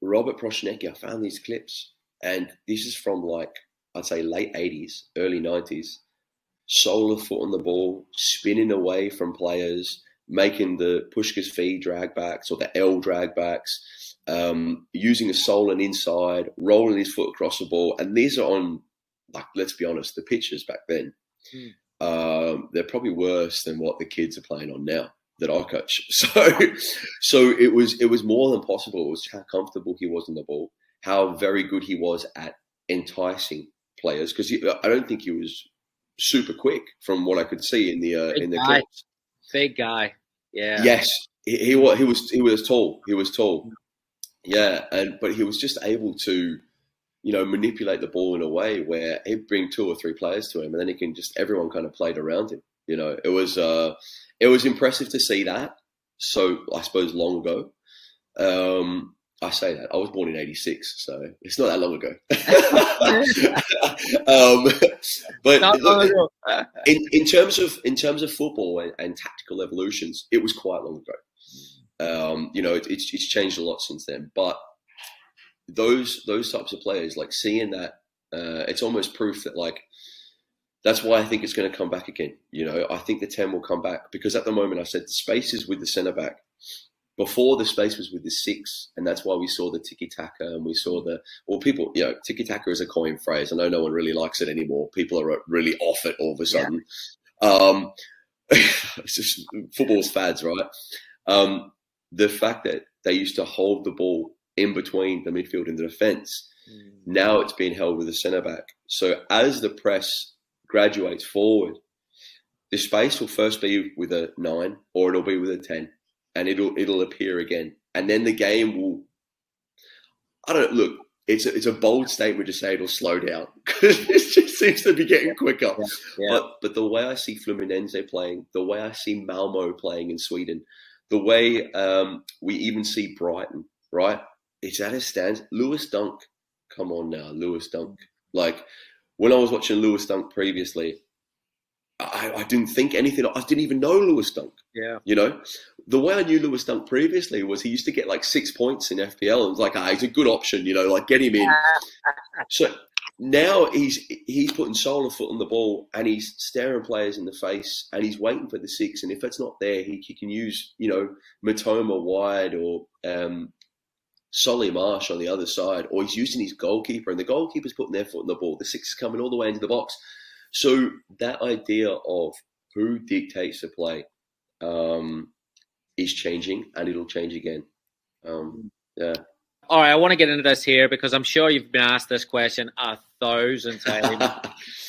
Robert Prosinecki, I found these clips, and this is from like I'd say late '80s, early '90s. Sole of foot on the ball, spinning away from players, making the Puskás feed dragbacks or the L dragbacks um, using a sole and inside, rolling his foot across the ball. And these are on, like, let's be honest, the pitches back then. Mm. Um, they're probably worse than what the kids are playing on now that I coach. So, so it was it was more than possible. It was how comfortable he was on the ball, how very good he was at enticing players. Because I don't think he was super quick from what I could see in the uh, in the clips. Big guy, yeah. Yes, he, he was he was he was tall. He was tall. Yeah, and but he was just able to, you know, manipulate the ball in a way where he'd bring two or three players to him, and then he can just everyone kind of played around him. You know, it was uh, it was impressive to see that. So I suppose long ago. Um, I say that I was born in '86, so it's not that long ago. um, but look, in, in terms of in terms of football and, and, tactical evolutions, it was quite long ago. Um, you know, it, it's it's changed a lot since then. But those those types of players, like seeing that, uh, it's almost proof that like that's why I think it's going to come back again. You know, I think the ten will come back because at the moment I said the space is with the centre back. Before the space was with the six, and that's why we saw the tiki taka and we saw the well, people. You know, tiki taka is a coin phrase. I know no one really likes it anymore. People are really off it all of a sudden. Yeah. Um, it's just football's fads, right? Um, the fact that they used to hold the ball in between the midfield and the defence, mm. now it's being held with the centre back. So as the press graduates forward The space will first be with a nine, or it'll be with a ten, and it'll it'll appear again, and then the game will. I don't look. It's a, it's a bold statement to say it'll slow down because it just seems to be getting quicker. Yeah. But but the way I see Fluminense playing, the way I see Malmo playing in Sweden, the way um, we even see Brighton, right? It's at a stand. Lewis Dunk, come on now, Lewis Dunk. Like when I was watching Lewis Dunk previously, I, I didn't think anything. I didn't even know Lewis Dunk. Yeah. You know, the way I knew Lewis Dunk previously was he used to get like six points in FPL. It was like, ah, he's a good option. You know, like get him in. so now he's he's putting solar foot on the ball and he's staring players in the face and he's waiting for the six. And if it's not there, he, he can use you know Mitoma wide or um, Solly March on the other side, or he's using his goalkeeper and the goalkeeper's putting their foot on the ball. The six is coming all the way into the box. So that idea of who dictates the play um, is changing, and it'll change again. Um, yeah. All right, I want to get into this here because I'm sure you've been asked this question a thousand times.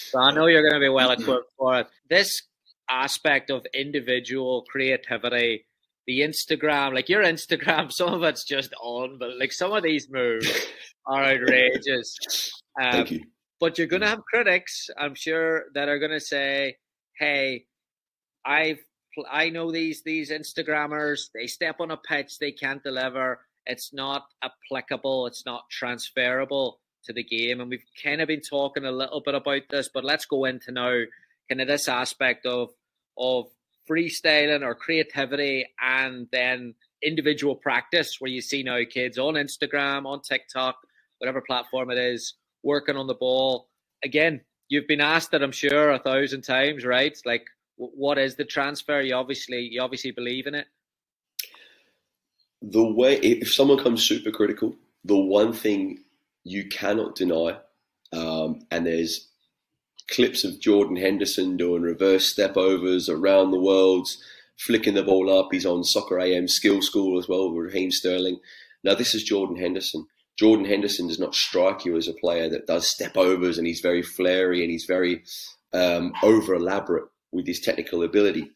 so I know you're going to be well equipped for it. This aspect of individual creativity, the Instagram, like your Instagram, some of it's just on, but like some of these moves are outrageous. Um, Thank you. but you're going to have critics, I'm sure, that are going to say, "Hey, I've I know these these Instagrammers. They step on a pitch, they can't deliver. It's not applicable. It's not transferable to the game." And we've kind of been talking a little bit about this, but let's go into now kind of this aspect of of freestyling or creativity, and then individual practice, where you see now kids on Instagram, on TikTok, whatever platform it is, working on the ball. Again, you've been asked that I'm sure a thousand times, right? Like, what is the transfer? You obviously, you obviously believe in it. The way if someone comes super critical, the one thing you cannot deny, um, and there's clips of Jordan Henderson doing reverse step overs around the world, flicking the ball up. He's on Soccer AM Skill School as well with Raheem Sterling. Now this is Jordan Henderson. Jordan Henderson does not strike you as a player that does step overs and he's very flary and he's very um, over elaborate with his technical ability.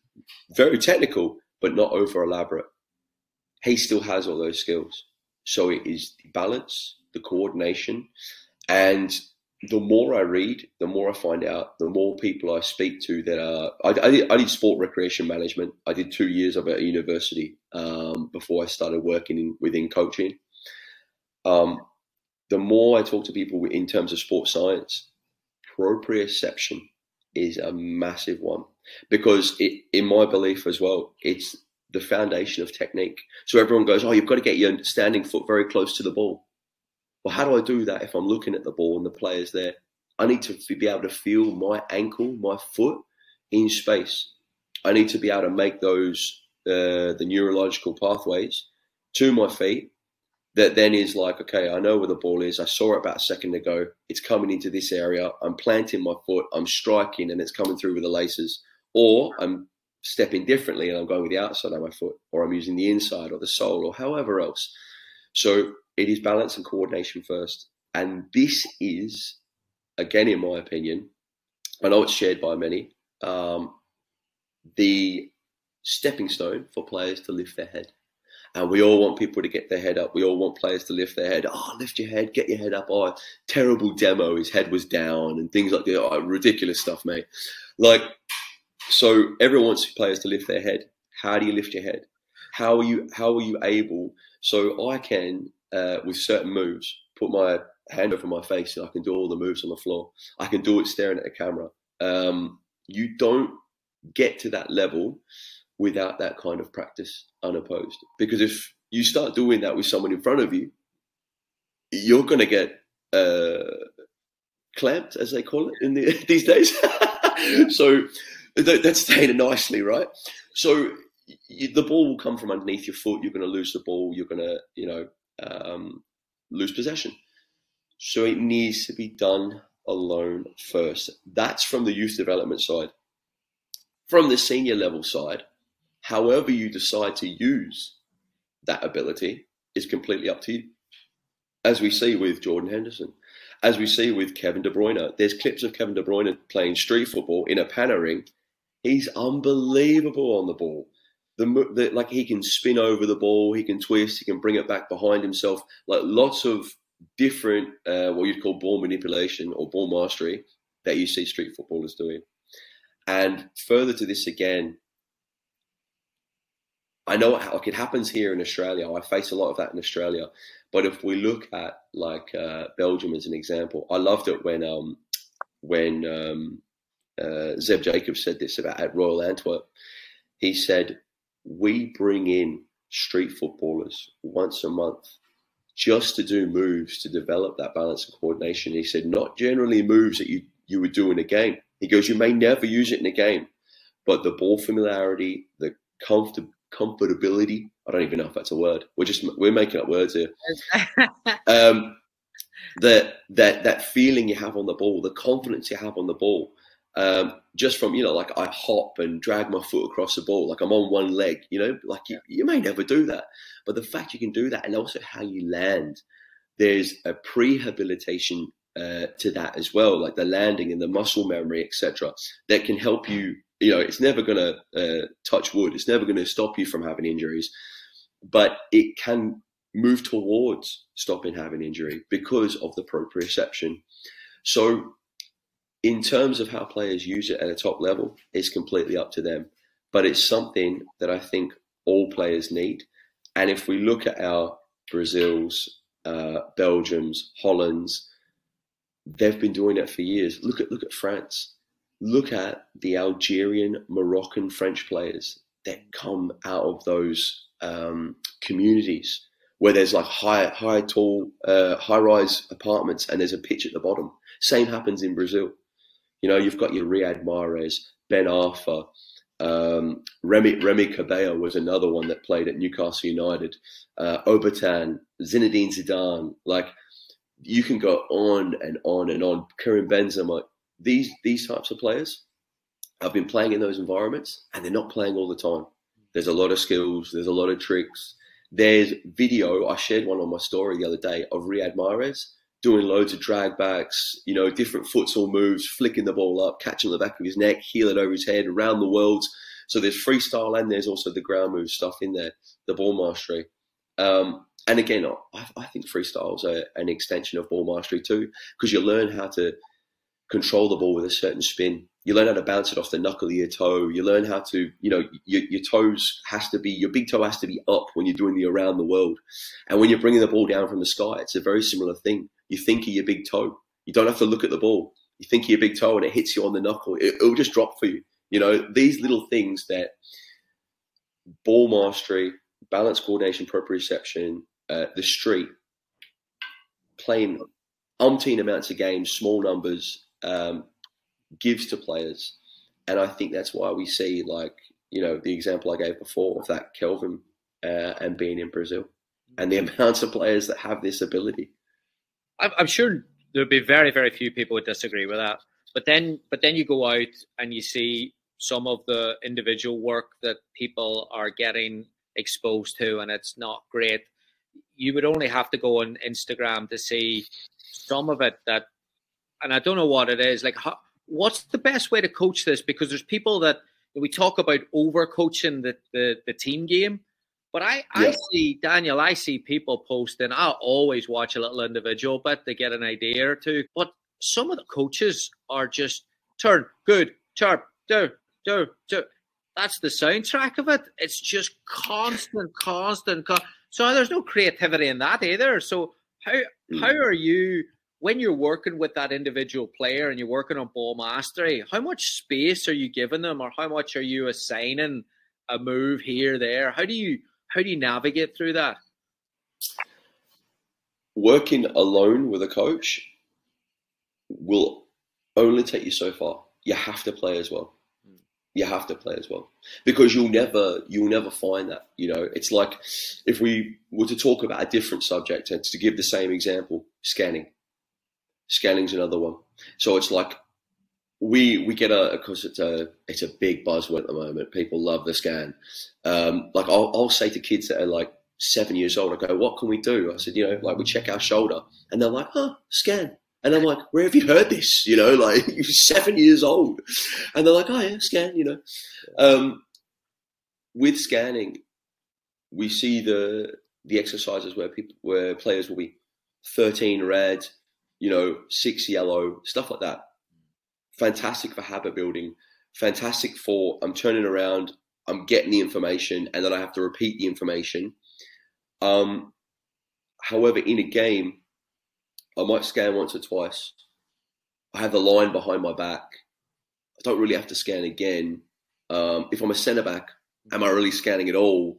Very technical, but not over elaborate he still has all those skills. So it is the balance, the coordination, and the more I read, the more I find out, the more people I speak to that are. I, I, did, I did sport recreation management. I did two years of it at university um, before I started working in, within coaching. Um, the more I talk to people in terms of sports science, proprioception is a massive one because it, in my belief as well, it's the foundation of technique. So everyone goes, "Oh, you've got to get your standing foot very close to the ball." Well, how do I do that if I'm looking at the ball and the player's there? I need to be able to feel my ankle, my foot in space. I need to be able to make those uh, the neurological pathways to my feet. That then is like, okay, I know where the ball is. I saw it about a second ago. It's coming into this area. I'm planting my foot. I'm striking, and it's coming through with the laces. Or I'm stepping differently and I'm going with the outside of my foot, or I'm using the inside or the sole or however else. So it is balance and coordination first. And this is, again, in my opinion, I know it's shared by many, um, the stepping stone for players to lift their head. And we all want people to get their head up. We all want players to lift their head. Oh, lift your head, get your head up. Oh, terrible demo. His head was down and things like that. Oh, ridiculous stuff, mate. Like, so everyone wants players to lift their head. How do you lift your head? How are you? How are you able? So I can, uh, with certain moves, put my hand over my face and I can do all the moves on the floor. I can do it staring at the camera. Um, you don't get to that level without that kind of practice unopposed. Because if you start doing that with someone in front of you, you're going to get uh, clamped, as they call it in the, these days. so that, that's stated nicely, right? So you, the ball will come from underneath your foot. You're going to lose the ball. You're going to, you know, um, lose possession. So it needs to be done alone first. That's from the youth development side. From the senior level side, however you decide to use that ability is completely up to you. As we see with Jordan Henderson, as we see with Kevin De Bruyne, there's clips of Kevin De Bruyne playing street football in a panna ring He's unbelievable on the ball. The, the like he can spin over the ball, he can twist, he can bring it back behind himself. Like lots of different uh, what you'd call ball manipulation or ball mastery that you see street footballers doing. And further to this again, I know like it happens here in Australia. I face a lot of that in Australia. But if we look at like uh, Belgium as an example, I loved it when um, when um, uh, Zeb Jacobs said this about at Royal Antwerp. He said, "We bring in street footballers once a month just to do moves to develop that balance and coordination." He said, "Not generally moves that you you would do in a game." He goes, "You may never use it in a game, but the ball familiarity, the comfort comfortability. I don't even know if that's a word. We're just we're making up words here. um, that that that feeling you have on the ball, the confidence you have on the ball, um, just from you know like I hop and drag my foot across the ball, like I'm on one leg. You know, like you, you may never do that, but the fact you can do that, and also how you land, there's a prehabilitation uh, to that as well, like the landing and the muscle memory, etc., that can help you you know, it's never going to uh, touch wood. It's never going to stop you from having injuries, but it can move towards stopping having injury because of the proprioception. So, in terms of how players use it at a top level, it's completely up to them. But it's something that I think all players need. And if we look at our Brazils, uh, Belgiums, Hollands, they've been doing it for years. Look at look at France look at the Algerian, Moroccan, French players that come out of those um, communities where there's like high, high, tall, uh, high-rise apartments, and there's a pitch at the bottom. Same happens in Brazil. You know, you've got your Riyad Mahrez, Ben Arfa, um, Remy Remy Cabella was another one that played at Newcastle United. Uh, Obertan, Zinedine Zidane, like you can go on and on and on. Karim Benzema, these these types of players have been playing in those environments and they're not playing all the time. There's a lot of skills, there's a lot of tricks. There's video, I shared one on my story the other day of Riyad Mahrez doing loads of drag backs, you know, different futsal moves, flicking the ball up, catching the back of his neck, heel it over his head, around the world. So there's freestyle and there's also the ground move stuff in there, the ball mastery. Um, and again, I, I think freestyle is an extension of ball mastery too, because you learn how to control the ball with a certain spin. You learn how to bounce it off the knuckle of your toe. You learn how to, you know, your, your toes has to be, your big toe has to be up when you're doing the around the world. And when you're bringing the ball down from the sky, it's a very similar thing. You think of your big toe. You don't have to look at the ball. You think of your big toe and it hits you on the knuckle. It, it'll just drop for you. You know, these little things that ball mastery, balance coordination, proprioception, uh, the street, playing umpteen amounts of games, small numbers, um, gives to players. And I think that's why we see, like, you know, the example I gave before of that Kelvin uh, and being in Brazil and the amounts of players that have this ability. I'm sure there'll be very, very few people would disagree with that. But then, but then you go out and you see some of the individual work that people are getting exposed to, and it's not great. You would only have to go on Instagram to see some of it that and I don't know what it is. Like, how, what's the best way to coach this? Because there's people that we talk about over coaching the, the, the team game. But I, yeah. I see, Daniel, I see people posting. I always watch a little individual but to get an idea or two. But some of the coaches are just turn, good, sharp, do, do, do. That's the soundtrack of it. It's just constant, constant. Con- so there's no creativity in that either. So how mm. how are you when you're working with that individual player and you're working on ball mastery, how much space are you giving them, or how much are you assigning a move here, there? How do you how do you navigate through that? Working alone with a coach will only take you so far. You have to play as well. Hmm. You have to play as well because you'll never you'll never find that. You know, it's like if we were to talk about a different subject and to give the same example, scanning Scanning's another one. So it's like we we get a because it's a it's a big buzzword at the moment. People love the scan. Um, like I'll, I'll say to kids that are like seven years old, I go, "What can we do?" I said, "You know, like we check our shoulder," and they're like, "Oh, scan." And I'm like, where have you heard this? You know, like you're seven years old. And they're like, oh yeah, scan, you know. Um, with scanning, we see the the exercises where people where players will be 13 red, you know, six yellow, stuff like that. Fantastic for habit building. Fantastic for I'm turning around, I'm getting the information, and then I have to repeat the information. Um, however, in a game, I might scan once or twice. I have the line behind my back. I don't really have to scan again. Um, if I'm a centre back, am I really scanning at all?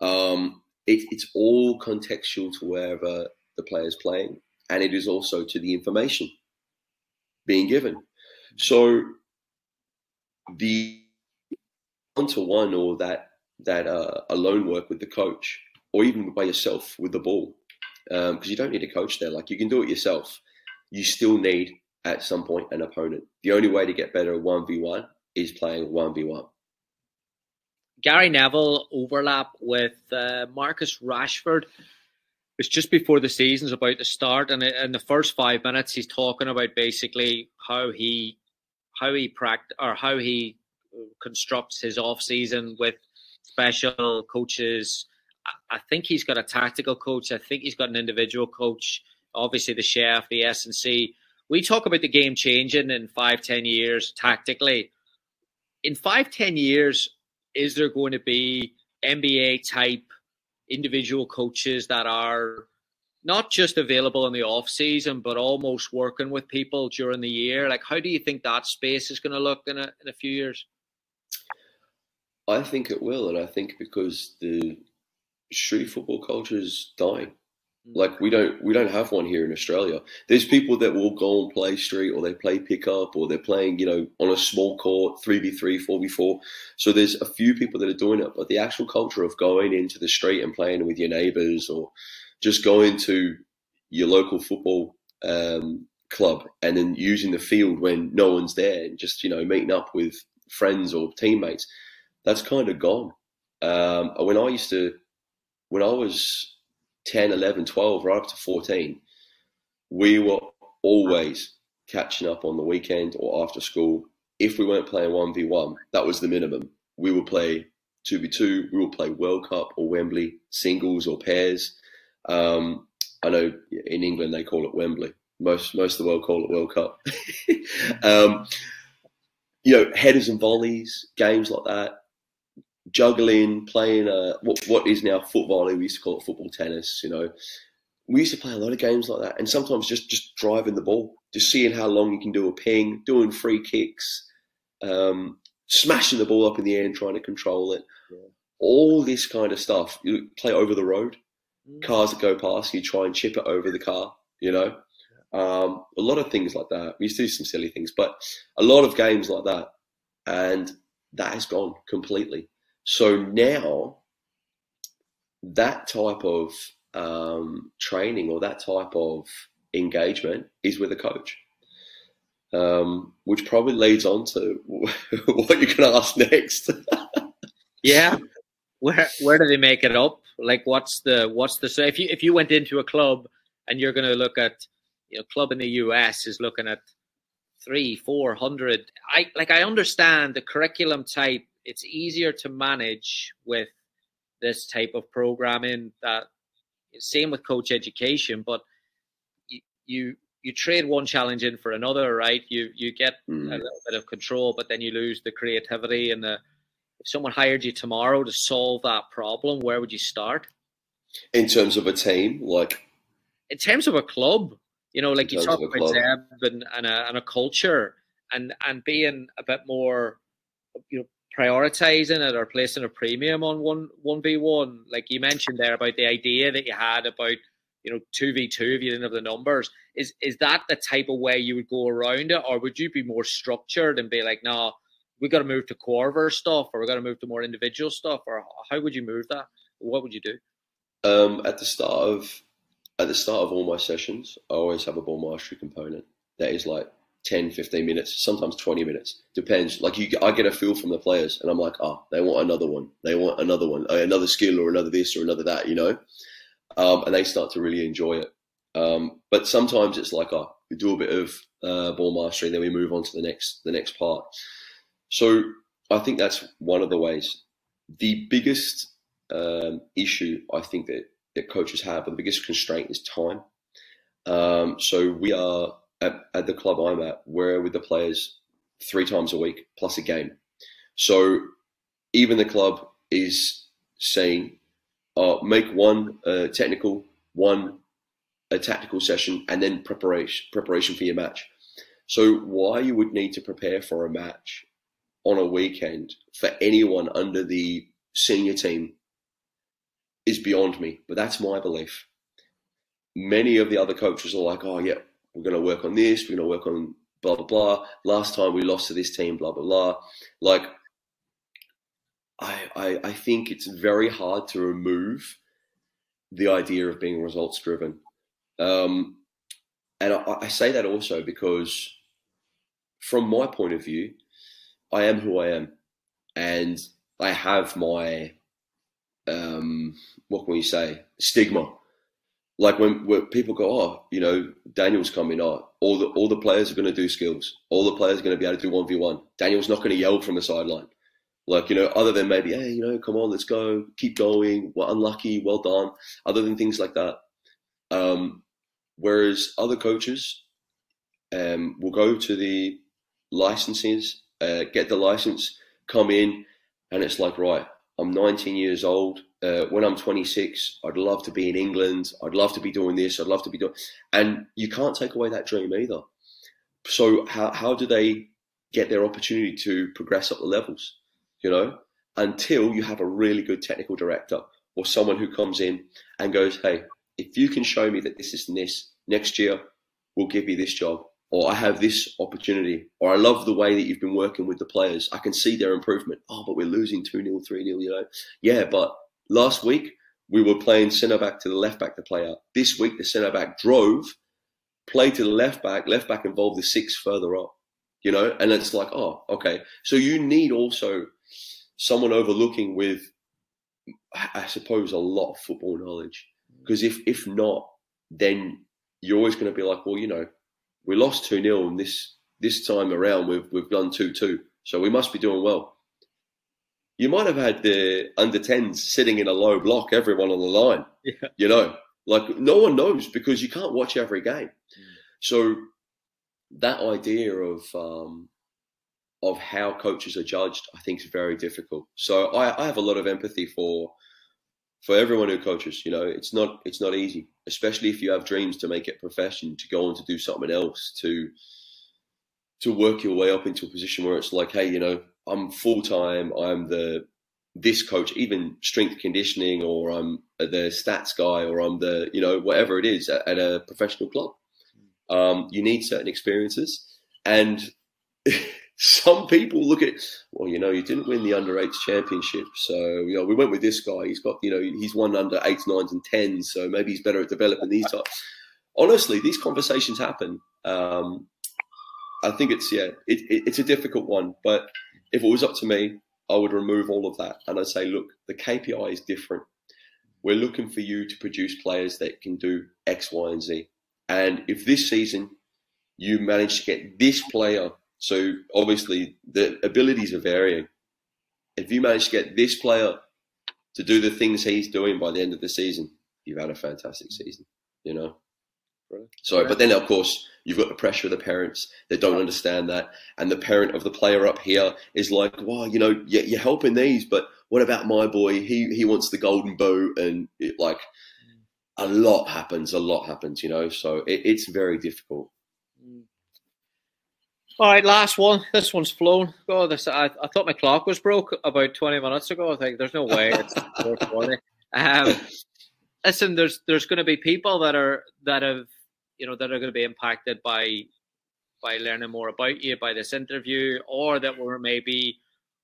Um, it, it's all contextual to wherever the player is playing, and it is also to the information being given. So the one to one or that that uh, alone work with the coach, or even by yourself with the ball, because um, you don't need a coach there. Like you can do it yourself. You still need at some point an opponent. The only way to get better one v one is playing one v one. Gary Neville overlap with uh, Marcus Rashford. It's just before the season's about to start, and in the first five minutes, he's talking about basically how he how he pract or how he constructs his off season with special coaches. I think he's got a tactical coach. I think he's got an individual coach. Obviously, the chef, the S and C. We talk about the game changing in five, ten years tactically. In five, ten years, is there going to be NBA type individual coaches that are not just available in the off season, but almost working with people during the year? Like, how do you think that space is going to look in a in a few years? I think it will, and I think because the street football culture is dying. Mm. Like we don't we don't have one here in Australia. There's people that will go and play street or they play pickup or they're playing, you know, on a small court, three v three, four v four. So there's a few people that are doing it, but the actual culture of going into the street and playing with your neighbours or just going to your local football um, club and then using the field when no one's there and just, you know, meeting up with friends or teammates, that's kind of gone. Um, when I used to, when I was 10, 11, 12, right up to 14, we were always catching up on the weekend or after school. If we weren't playing 1v1, that was the minimum. We would play 2v2, we would play World Cup or Wembley, singles or pairs. Um, I know in England they call it Wembley. Most most of the world call it World Cup. um, you know, headers and volleys, games like that juggling, playing uh, what what is now football. We used to call it football tennis. You know, we used to play a lot of games like that, and sometimes just just driving the ball, just seeing how long you can do a ping, doing free kicks, um, smashing the ball up in the air and trying to control it. Yeah. All this kind of stuff. You play over the road. Cars that go past, you try and chip it over the car. You know. Um, a lot of things like that. We used to do some silly things, but a lot of games like that, and that has gone completely. So now that type of um, training or that type of engagement is with a coach, um, which probably leads on to what you're going to ask next. yeah, where where do they make it up? Like, what's the what's the so if you if you went into a club and you're going to look at you know club in the US is looking at three four hundred. I like I understand the curriculum type it's easier to manage with this type of programming that same with coach education but you you, you trade one challenge in for another right you you get mm. a little bit of control but then you lose the creativity and the if someone hired you tomorrow to solve that problem where would you start in terms of a team like in terms of a club you know like you talk about Zeb and, and, a, and a culture and and being a bit more you know prioritizing it or placing a premium on one one v one. Like you mentioned there about the idea that you had about you know two v two if you didn't have the numbers. Is is that the type of way you would go around it, or would you be more structured and be like, no, we got to move to core stuff, or we got to move to more individual stuff, or how would you move that? What would you do? Um, at the start of at the start of all my sessions, I always have a ball mastery component that is like 10, 15 minutes, sometimes 20 minutes. Depends. Like you, I get a feel from the players and I'm like, oh, they want another one. They want another one, uh, another skill or another this or another that, you know? Um, and they start to really enjoy it. Um, but sometimes it's like, oh, we do a bit of uh, ball mastery, and then we move on to the next the next part. So I think that's one of the ways. The biggest um, issue I think that that coaches have, or the biggest constraint is time. Um, so we are at, at the club I'm at, we're with the players three times a week plus a game. So even the club is saying, uh, make one uh, technical, one a tactical session, and then preparation preparation for your match. So why you would need to prepare for a match on a weekend for anyone under the senior team is beyond me. But that's my belief. Many of the other coaches are like, oh yeah, we're going to work on this, we're going to work on blah blah blah. Last time we lost to this team, blah blah blah. Like, I I, I think it's very hard to remove the idea of being results driven. Um, and I, I say that also because, from my point of view, I am who I am, and I have my um, what can we say stigma. Like when, when people go, oh, you know, Daniel's coming on. All the all the players are going to do skills. All the players are going to be able to do one v one. Daniel's not going to yell from the sideline. Like you know, other than maybe, hey, you know, come on, let's go, keep going. We're unlucky, well done. Other than things like that. Um, whereas other coaches um, will go to the licenses, uh, get the license, come in, and it's like, right, I'm 19 years old. Uh, when I'm 26, I'd love to be in England. I'd love to be doing this. I'd love to be doing, and you can't take away that dream either. So how how do they get their opportunity to progress up the levels? You know, until you have a really good technical director or someone who comes in and goes, "Hey, if you can show me that this is this next year, we'll give you this job." Or I have this opportunity, or I love the way that you've been working with the players. I can see their improvement. Oh, but we're losing 2 0, 3 0, you know. Yeah, but last week we were playing centre back to the left back to play out. This week the centre back drove, played to the left back, left back involved the six further up, you know, and it's like, oh, okay. So you need also someone overlooking with, I suppose, a lot of football knowledge. Because if, if not, then you're always going to be like, well, you know, we lost 2 0, and this this time around we've we've done 2 2. So we must be doing well. You might have had the under 10s sitting in a low block, everyone on the line. Yeah. You know, like no one knows because you can't watch every game. Mm. So that idea of um, of how coaches are judged, I think, is very difficult. So I, I have a lot of empathy for for everyone who coaches, you know, it's not it's not easy, especially if you have dreams to make it a profession, to go on to do something else, to to work your way up into a position where it's like, hey, you know, I'm full time, I'm the this coach, even strength conditioning, or I'm the stats guy, or I'm the you know whatever it is at, at a professional club. Um, you need certain experiences, and some people look at, well, you know, you didn't win the under eights championship, so you know we went with this guy. He's got, you know, he's won under eights, nines, and tens, so maybe he's better at developing these types. Honestly, these conversations happen. Um, I think it's yeah, it, it, it's a difficult one, but if it was up to me, I would remove all of that and I'd say, look, the KPI is different. We're looking for you to produce players that can do X, Y, and Z. And if this season you manage to get this player so obviously the abilities are varying. If you manage to get this player to do the things he's doing by the end of the season, you've had a fantastic season. You know. So, but then of course you've got the pressure of the parents that don't understand that, and the parent of the player up here is like, "Well, you know, you're helping these, but what about my boy? He he wants the golden boot, and it, like a lot happens. A lot happens, you know. So it, it's very difficult. All right, last one. This one's flown. God, this I, I thought my clock was broke about twenty minutes ago. I think there's no way it's four twenty. Um, listen, there's there's going to be people that are that have you know that are going to be impacted by by learning more about you by this interview, or that were maybe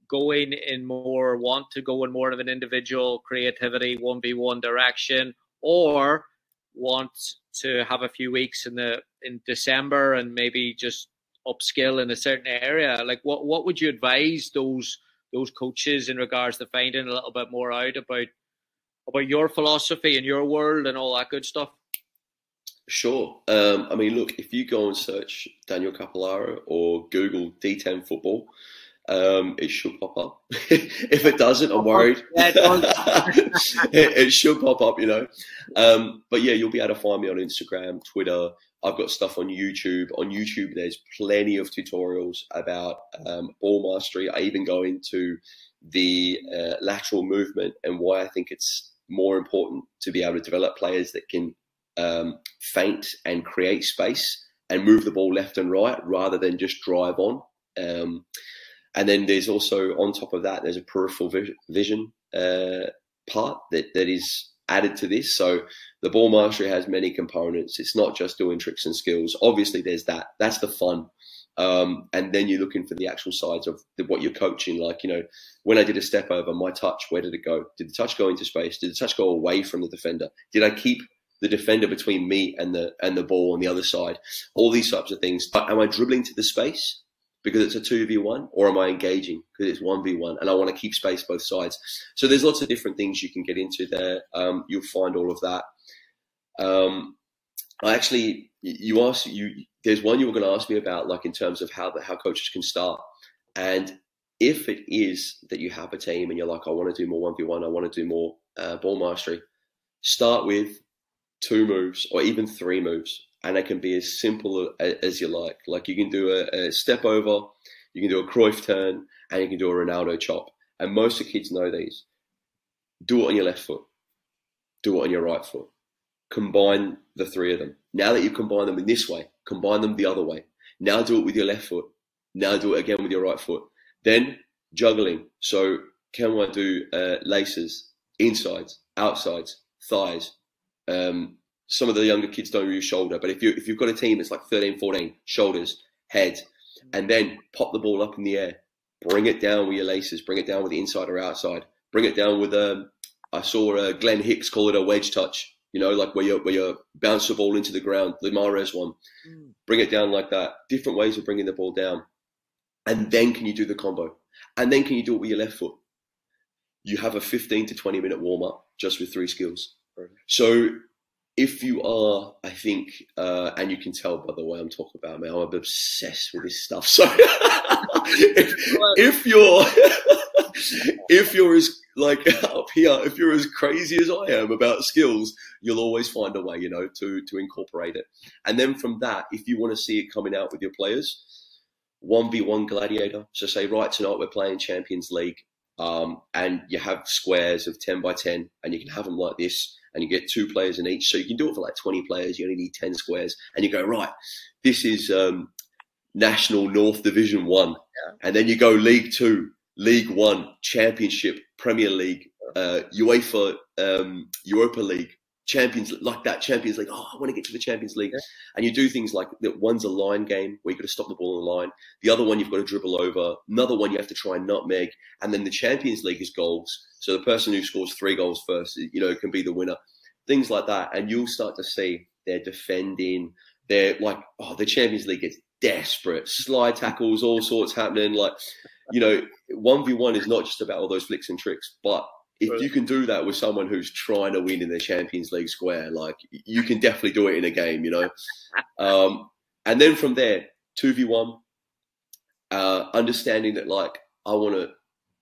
going in more want to go in more of an individual creativity one v one direction, or want to have a few weeks in the in December and maybe just upskill in a certain area. Like, what what would you advise those those coaches in regards to finding a little bit more out about about your philosophy and your world and all that good stuff? Sure. Um, I mean, look, if you go and search Daniel Cappellaro or Google D10 football, um, it should pop up. if it doesn't, I'm worried. It it, it should pop up, you know. Um, but yeah, you'll be able to find me on Instagram, Twitter. I've got stuff on YouTube. On YouTube, there's plenty of tutorials about um, ball mastery. I even go into the uh, lateral movement and why I think it's more important to be able to develop players that can um, and create space and move the ball left and right rather than just drive on. Um, and then there's also on top of that, there's a peripheral vision uh, part that, that is added to this. So the ball mastery has many components. It's not just doing tricks and skills. Obviously, there's that. That's the fun. Um, and then you're looking for the actual sides of the, what you're coaching. Like, you know, when I did a step over, my touch, where did it go? Did the touch go into space? Did the touch go away from the defender? Did I keep the defender between me and the and the ball on the other side? All these types of things. Am I dribbling to the space because it's a two v one, or am I engaging because it's one v one, and I want to keep space both sides? So there's lots of different things you can get into there. Um, you'll find all of that. Um, I actually, you asked you. There's one you were going to ask me about, like in terms of how the, how coaches can start, and if it is that you have a team and you're like, I want to do more one v one, I want to do more uh, ball mastery. Start with two moves or even three moves, and it can be as simple as you like. Like you can do a, a step over, you can do a Cruyff turn, and you can do a Ronaldo chop. And most of the kids know these. Do it on your left foot. Do it on your right foot combine the three of them. Now that you combine them in this way, combine them the other way. Now do it with your left foot. Now do it again with your right foot. Then juggling. So can I do uh, laces, insides, outsides, thighs? Um, some of the younger kids don't use shoulder, but if you if you've got a team that's like 13, 14, shoulders, head, and then pop the ball up in the air, bring it down with your laces, bring it down with the inside or outside, bring it down with um, I saw uh, Glenn Hicks call it a wedge touch you know, like where you where you bounce the ball into the ground, the Mahrez one, mm. bring it down like that. Different ways of bringing the ball down, and then can you do the combo, and then can you do it with your left foot? You have a 15 to 20 minute warm up just with three skills. Right. So if you are, I think, uh, and you can tell by the way I'm talking about, man, I'm obsessed with this stuff. So if, if you're if you're as like up here, if you're as crazy as I am about skills, you'll always find a way, you know, to to incorporate it. And then from that, if you want to see it coming out with your players, one v one gladiator. So say right tonight we're playing Champions League, um, and you have squares of ten by ten, and you can have them like this, and you get two players in each. So you can do it for like twenty players. You only need ten squares, and you go right. This is um, National North Division One, yeah. and then you go League Two League One, Championship, Premier League, uh, UEFA, um, Europa League, Champions like that, Champions League. Oh, I want to get to the Champions League. Yeah. And you do things like that. One's a line game where you've got to stop the ball on the line. The other one you've got to dribble over. Another one you have to try and nutmeg. And then the Champions League is goals. So the person who scores three goals first, you know, can be the winner. Things like that, and you'll start to see they're defending. They're like, oh, the Champions League is desperate. Slide tackles, all sorts happening. Like you know, one v one is not just about all those flicks and tricks, but if you can do that with someone who's trying to win in the Champions League square, like you can definitely do it in a game, you know. um, and then from there, two v one, uh, understanding that like I want to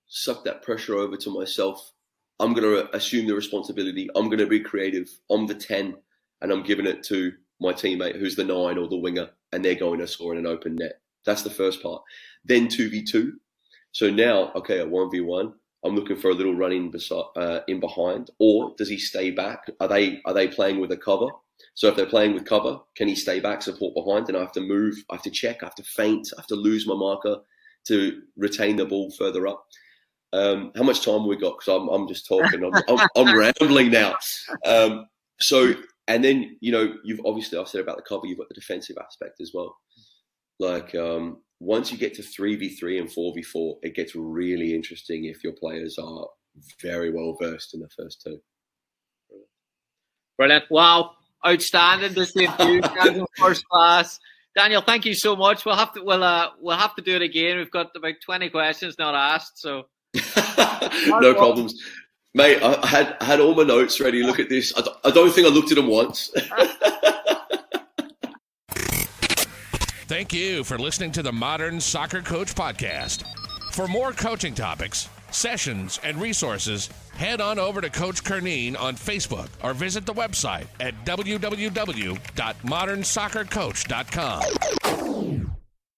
suck that pressure over to myself. I'm going to assume the responsibility. I'm going to be creative. I'm the ten, and I'm giving it to my teammate who's the nine or the winger, and they're going to score in an open net. That's the first part. Then two v two so now, okay, at one v one, I'm looking for a little running beside, uh, in behind, or does he stay back? Are they are they playing with a cover? So if they're playing with cover, can he stay back, support behind? And I have to move, I have to check, I have to feint, I have to lose my marker to retain the ball further up. Um, how much time we got? Because I'm, I'm just talking, I'm, I'm, I'm rambling now. Um, so, and then, you know, you've obviously, I've said about the cover, you've got the defensive aspect as well. Like, um, once you get to 3v3 and 4v4, it gets really interesting if your players are very well versed in the first two. Brilliant. Wow. Outstanding to see you first class. Daniel, thank you so much. We'll have to we'll uh, we'll have to do it again. We've got about twenty questions not asked, so no problems, mate. I had I had all my notes ready. Look at this. I, I don't think I looked at them once. Thank you for listening to the Modern Soccer Coach Podcast. For more coaching topics, sessions, and resources, head on over to Coach Curneen on Facebook or visit the website at www.modernsoccercoach.com.